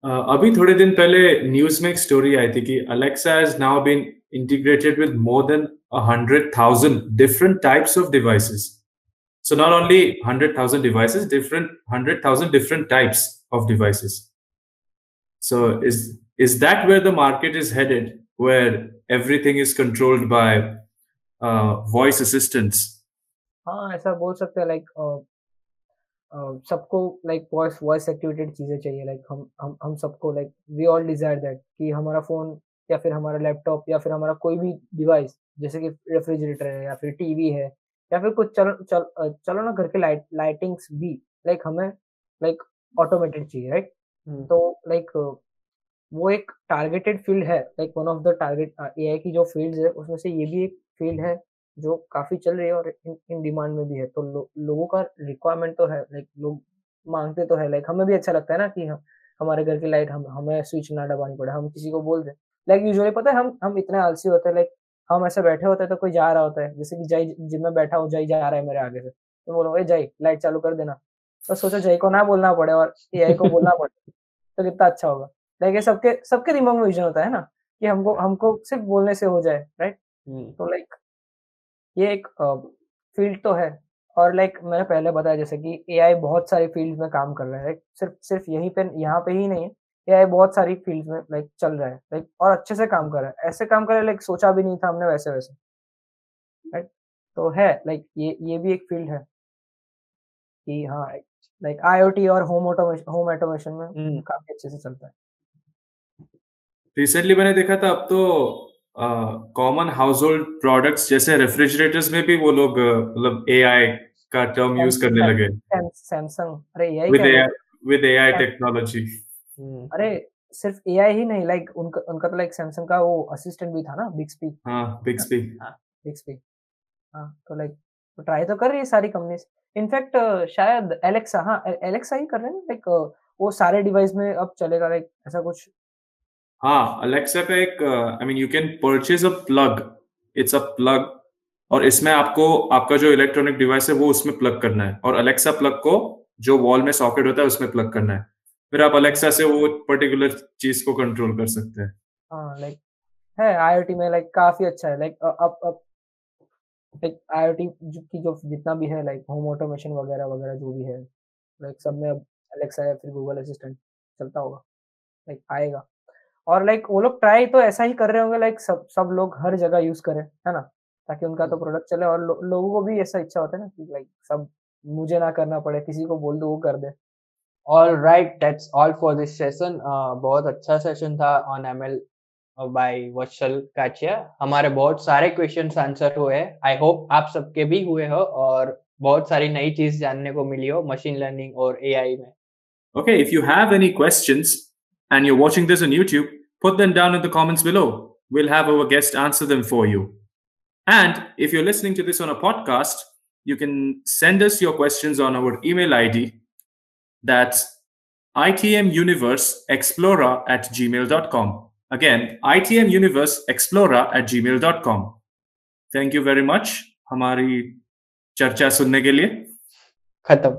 अभी थोड़े दिन पहले न्यूज़ में एक स्टोरी आई थी कि Alexa has now been integrated with more than hundred thousand different types of devices so not only hundred thousand devices different hundred thousand different types of devices so is is that where the market is headed where everything is controlled by uh, voice assistants? हाँ ऐसा बोल सकते हैं like सबको like voice voice activated चीज़ें चाहिए like हम हम हम सबको like we all desire that कि हमारा फ़ोन या फिर हमारा लैपटॉप या फिर हमारा कोई भी डिवाइस जैसे कि रेफ्रिजरेटर है या फिर टीवी है या फिर कुछ चल चल चलो ना घर के लाइट लाइटिंग्स भी लाइक हमें लाइक ऑटोमेटेड चाहिए राइट तो लाइक वो एक टारगेटेड फ़ील्ड है like one of the target AI की जो फील्ड्स है उसमें से ये भी एक फ़ील्ड है जो काफ़ी चल रही है और इन, डिमांड में भी है। तो लो, लोगों का रिक्वायरमेंट तो है लाइक लोग मांगते तो है लाइक हमें भी अच्छा लगता है ना कि हम हमारे घर की लाइट हम हमें स्विच ना दबानी पड़े हम किसी को बोल दें। लाइक यूजुअली पता है हम हम इतने आलसी होते हैं लाइक हम ऐसे बैठे होते हैं तो कोई जा रहा होता है जैसे कि जय जिन में बैठा हूँ जय जा रहा है मेरे आगे से। तो बोलो ए जय लाइट चालू कर देना। तो सोचो जय को ना बोलना पड़े और एआई को बोलना पड़े तो कितना अच्छा होगा। लाइक ये सबके सबके दिमाग में विजन होता है ना कि हमको हमको सिर्फ़ बोलने से हो जाए राइट? तो लाइक ये एक फ़ील्ड तो है और लाइक मैंने पहले बताया जैसे कि एआई बहुत सारी फ़ील्ड में काम कर रहा है सिर्फ़ सिर्फ़ यहीं पे यहाँ पे ही नहीं है एआई बहुत सारी फ़ील्ड में लाइक चल रहा है लाइक और अच्छे से काम कर रहा है। ऐसे काम कर रहा है लाइक सोचा भी नहीं था हमने वैसे वैसे। राइट तो है लाइक ये ये भी एक फ़ील्ड है। कि हाँ लाइक आईओटी और होम ऑटोमेशन होम ऑटोमेशन में काफ़ी अच्छे से चलता है। रिसेंटली मैंने देखा था अब तो कॉमन हाउस होल्ड प्रोडक्ट्स जैसे रेफ्रिजरेटर्स में भी वो लोग मतलब एआई का टर्म यूज़ करने लगे। Samsung with with AI technology अरे सिर्फ़ एआई ही नहीं लाइक उनका उनका तो लाइक सैमसंग का वो असिस्टेंट भी था ना बिक्सपी हाँ बिक्सपी बिक्सपी हाँ तो लाइक तो ट्राई तो कर रही है सारी कंपनीज़ इनफैक्ट शायद एलेक्सा हाँ एलेक्सा ही कर रहे हैं लाइक वो सारे डिवाइस में अब चलेगा लाइक ऐसा कुछ हाँ अलेक्सा का एक I mean you can purchase a plug it's a plug और इसमें आपको, आपका जो इलेक्ट्रॉनिक डिवाइस है, वो उसमें प्लग करना है और अलेक्सा प्लग को जो वॉल में सॉकेट होता है, उसमें प्लग करना है। फिर आप अलेक्सा से वो पर्टिकुलर चीज़ को कंट्रोल कर सकते हैं। हाँ लाइक है आईओटी में लाइक काफ़ी अच्छा है। लाइक अब अब लाइक आईओटी की जो जितना भी है लाइक होम ऑटोमेशन वगैरह वगैरह जो भी है लाइक सब में अब अलेक्सा या फिर गूगल असिस्टेंट चलता होगा। लाइक आएगा। और लाइक वो लोग ट्राई तो ऐसा ही कर रहे होंगे लाइक सब सब लोग हर जगह यूज़ करें है ना? ताकि उनका तो प्रोडक्ट चले और लो, लोगों को भी ऐसा इच्छा होता है ना कि लाइक सब मुझे ना करना पड़े किसी को बोल दो वो कर दे। All right that's all for this session बहुत अच्छा सेशन था on ML by Vatsal Kachia हमारे बहुत सारे क्वेश्चन आंसर हुए हैं। आई होप आप सबके भी हुए हो और बहुत सारी नई चीज़ जानने को मिली हो मशीन लर्निंग और एआई में। Okay if you have any questions and you're watching this on YouTube, put them down in the comments below. We'll have our guest answer them for you. And if you're listening to this on a podcast, you can send us your questions on our email ID. That's itmuniverseexplorer at gmail.com. Again itn universe explorer at gmail.com thank you very much हमारी चर्चा सुनने के लिए खत्म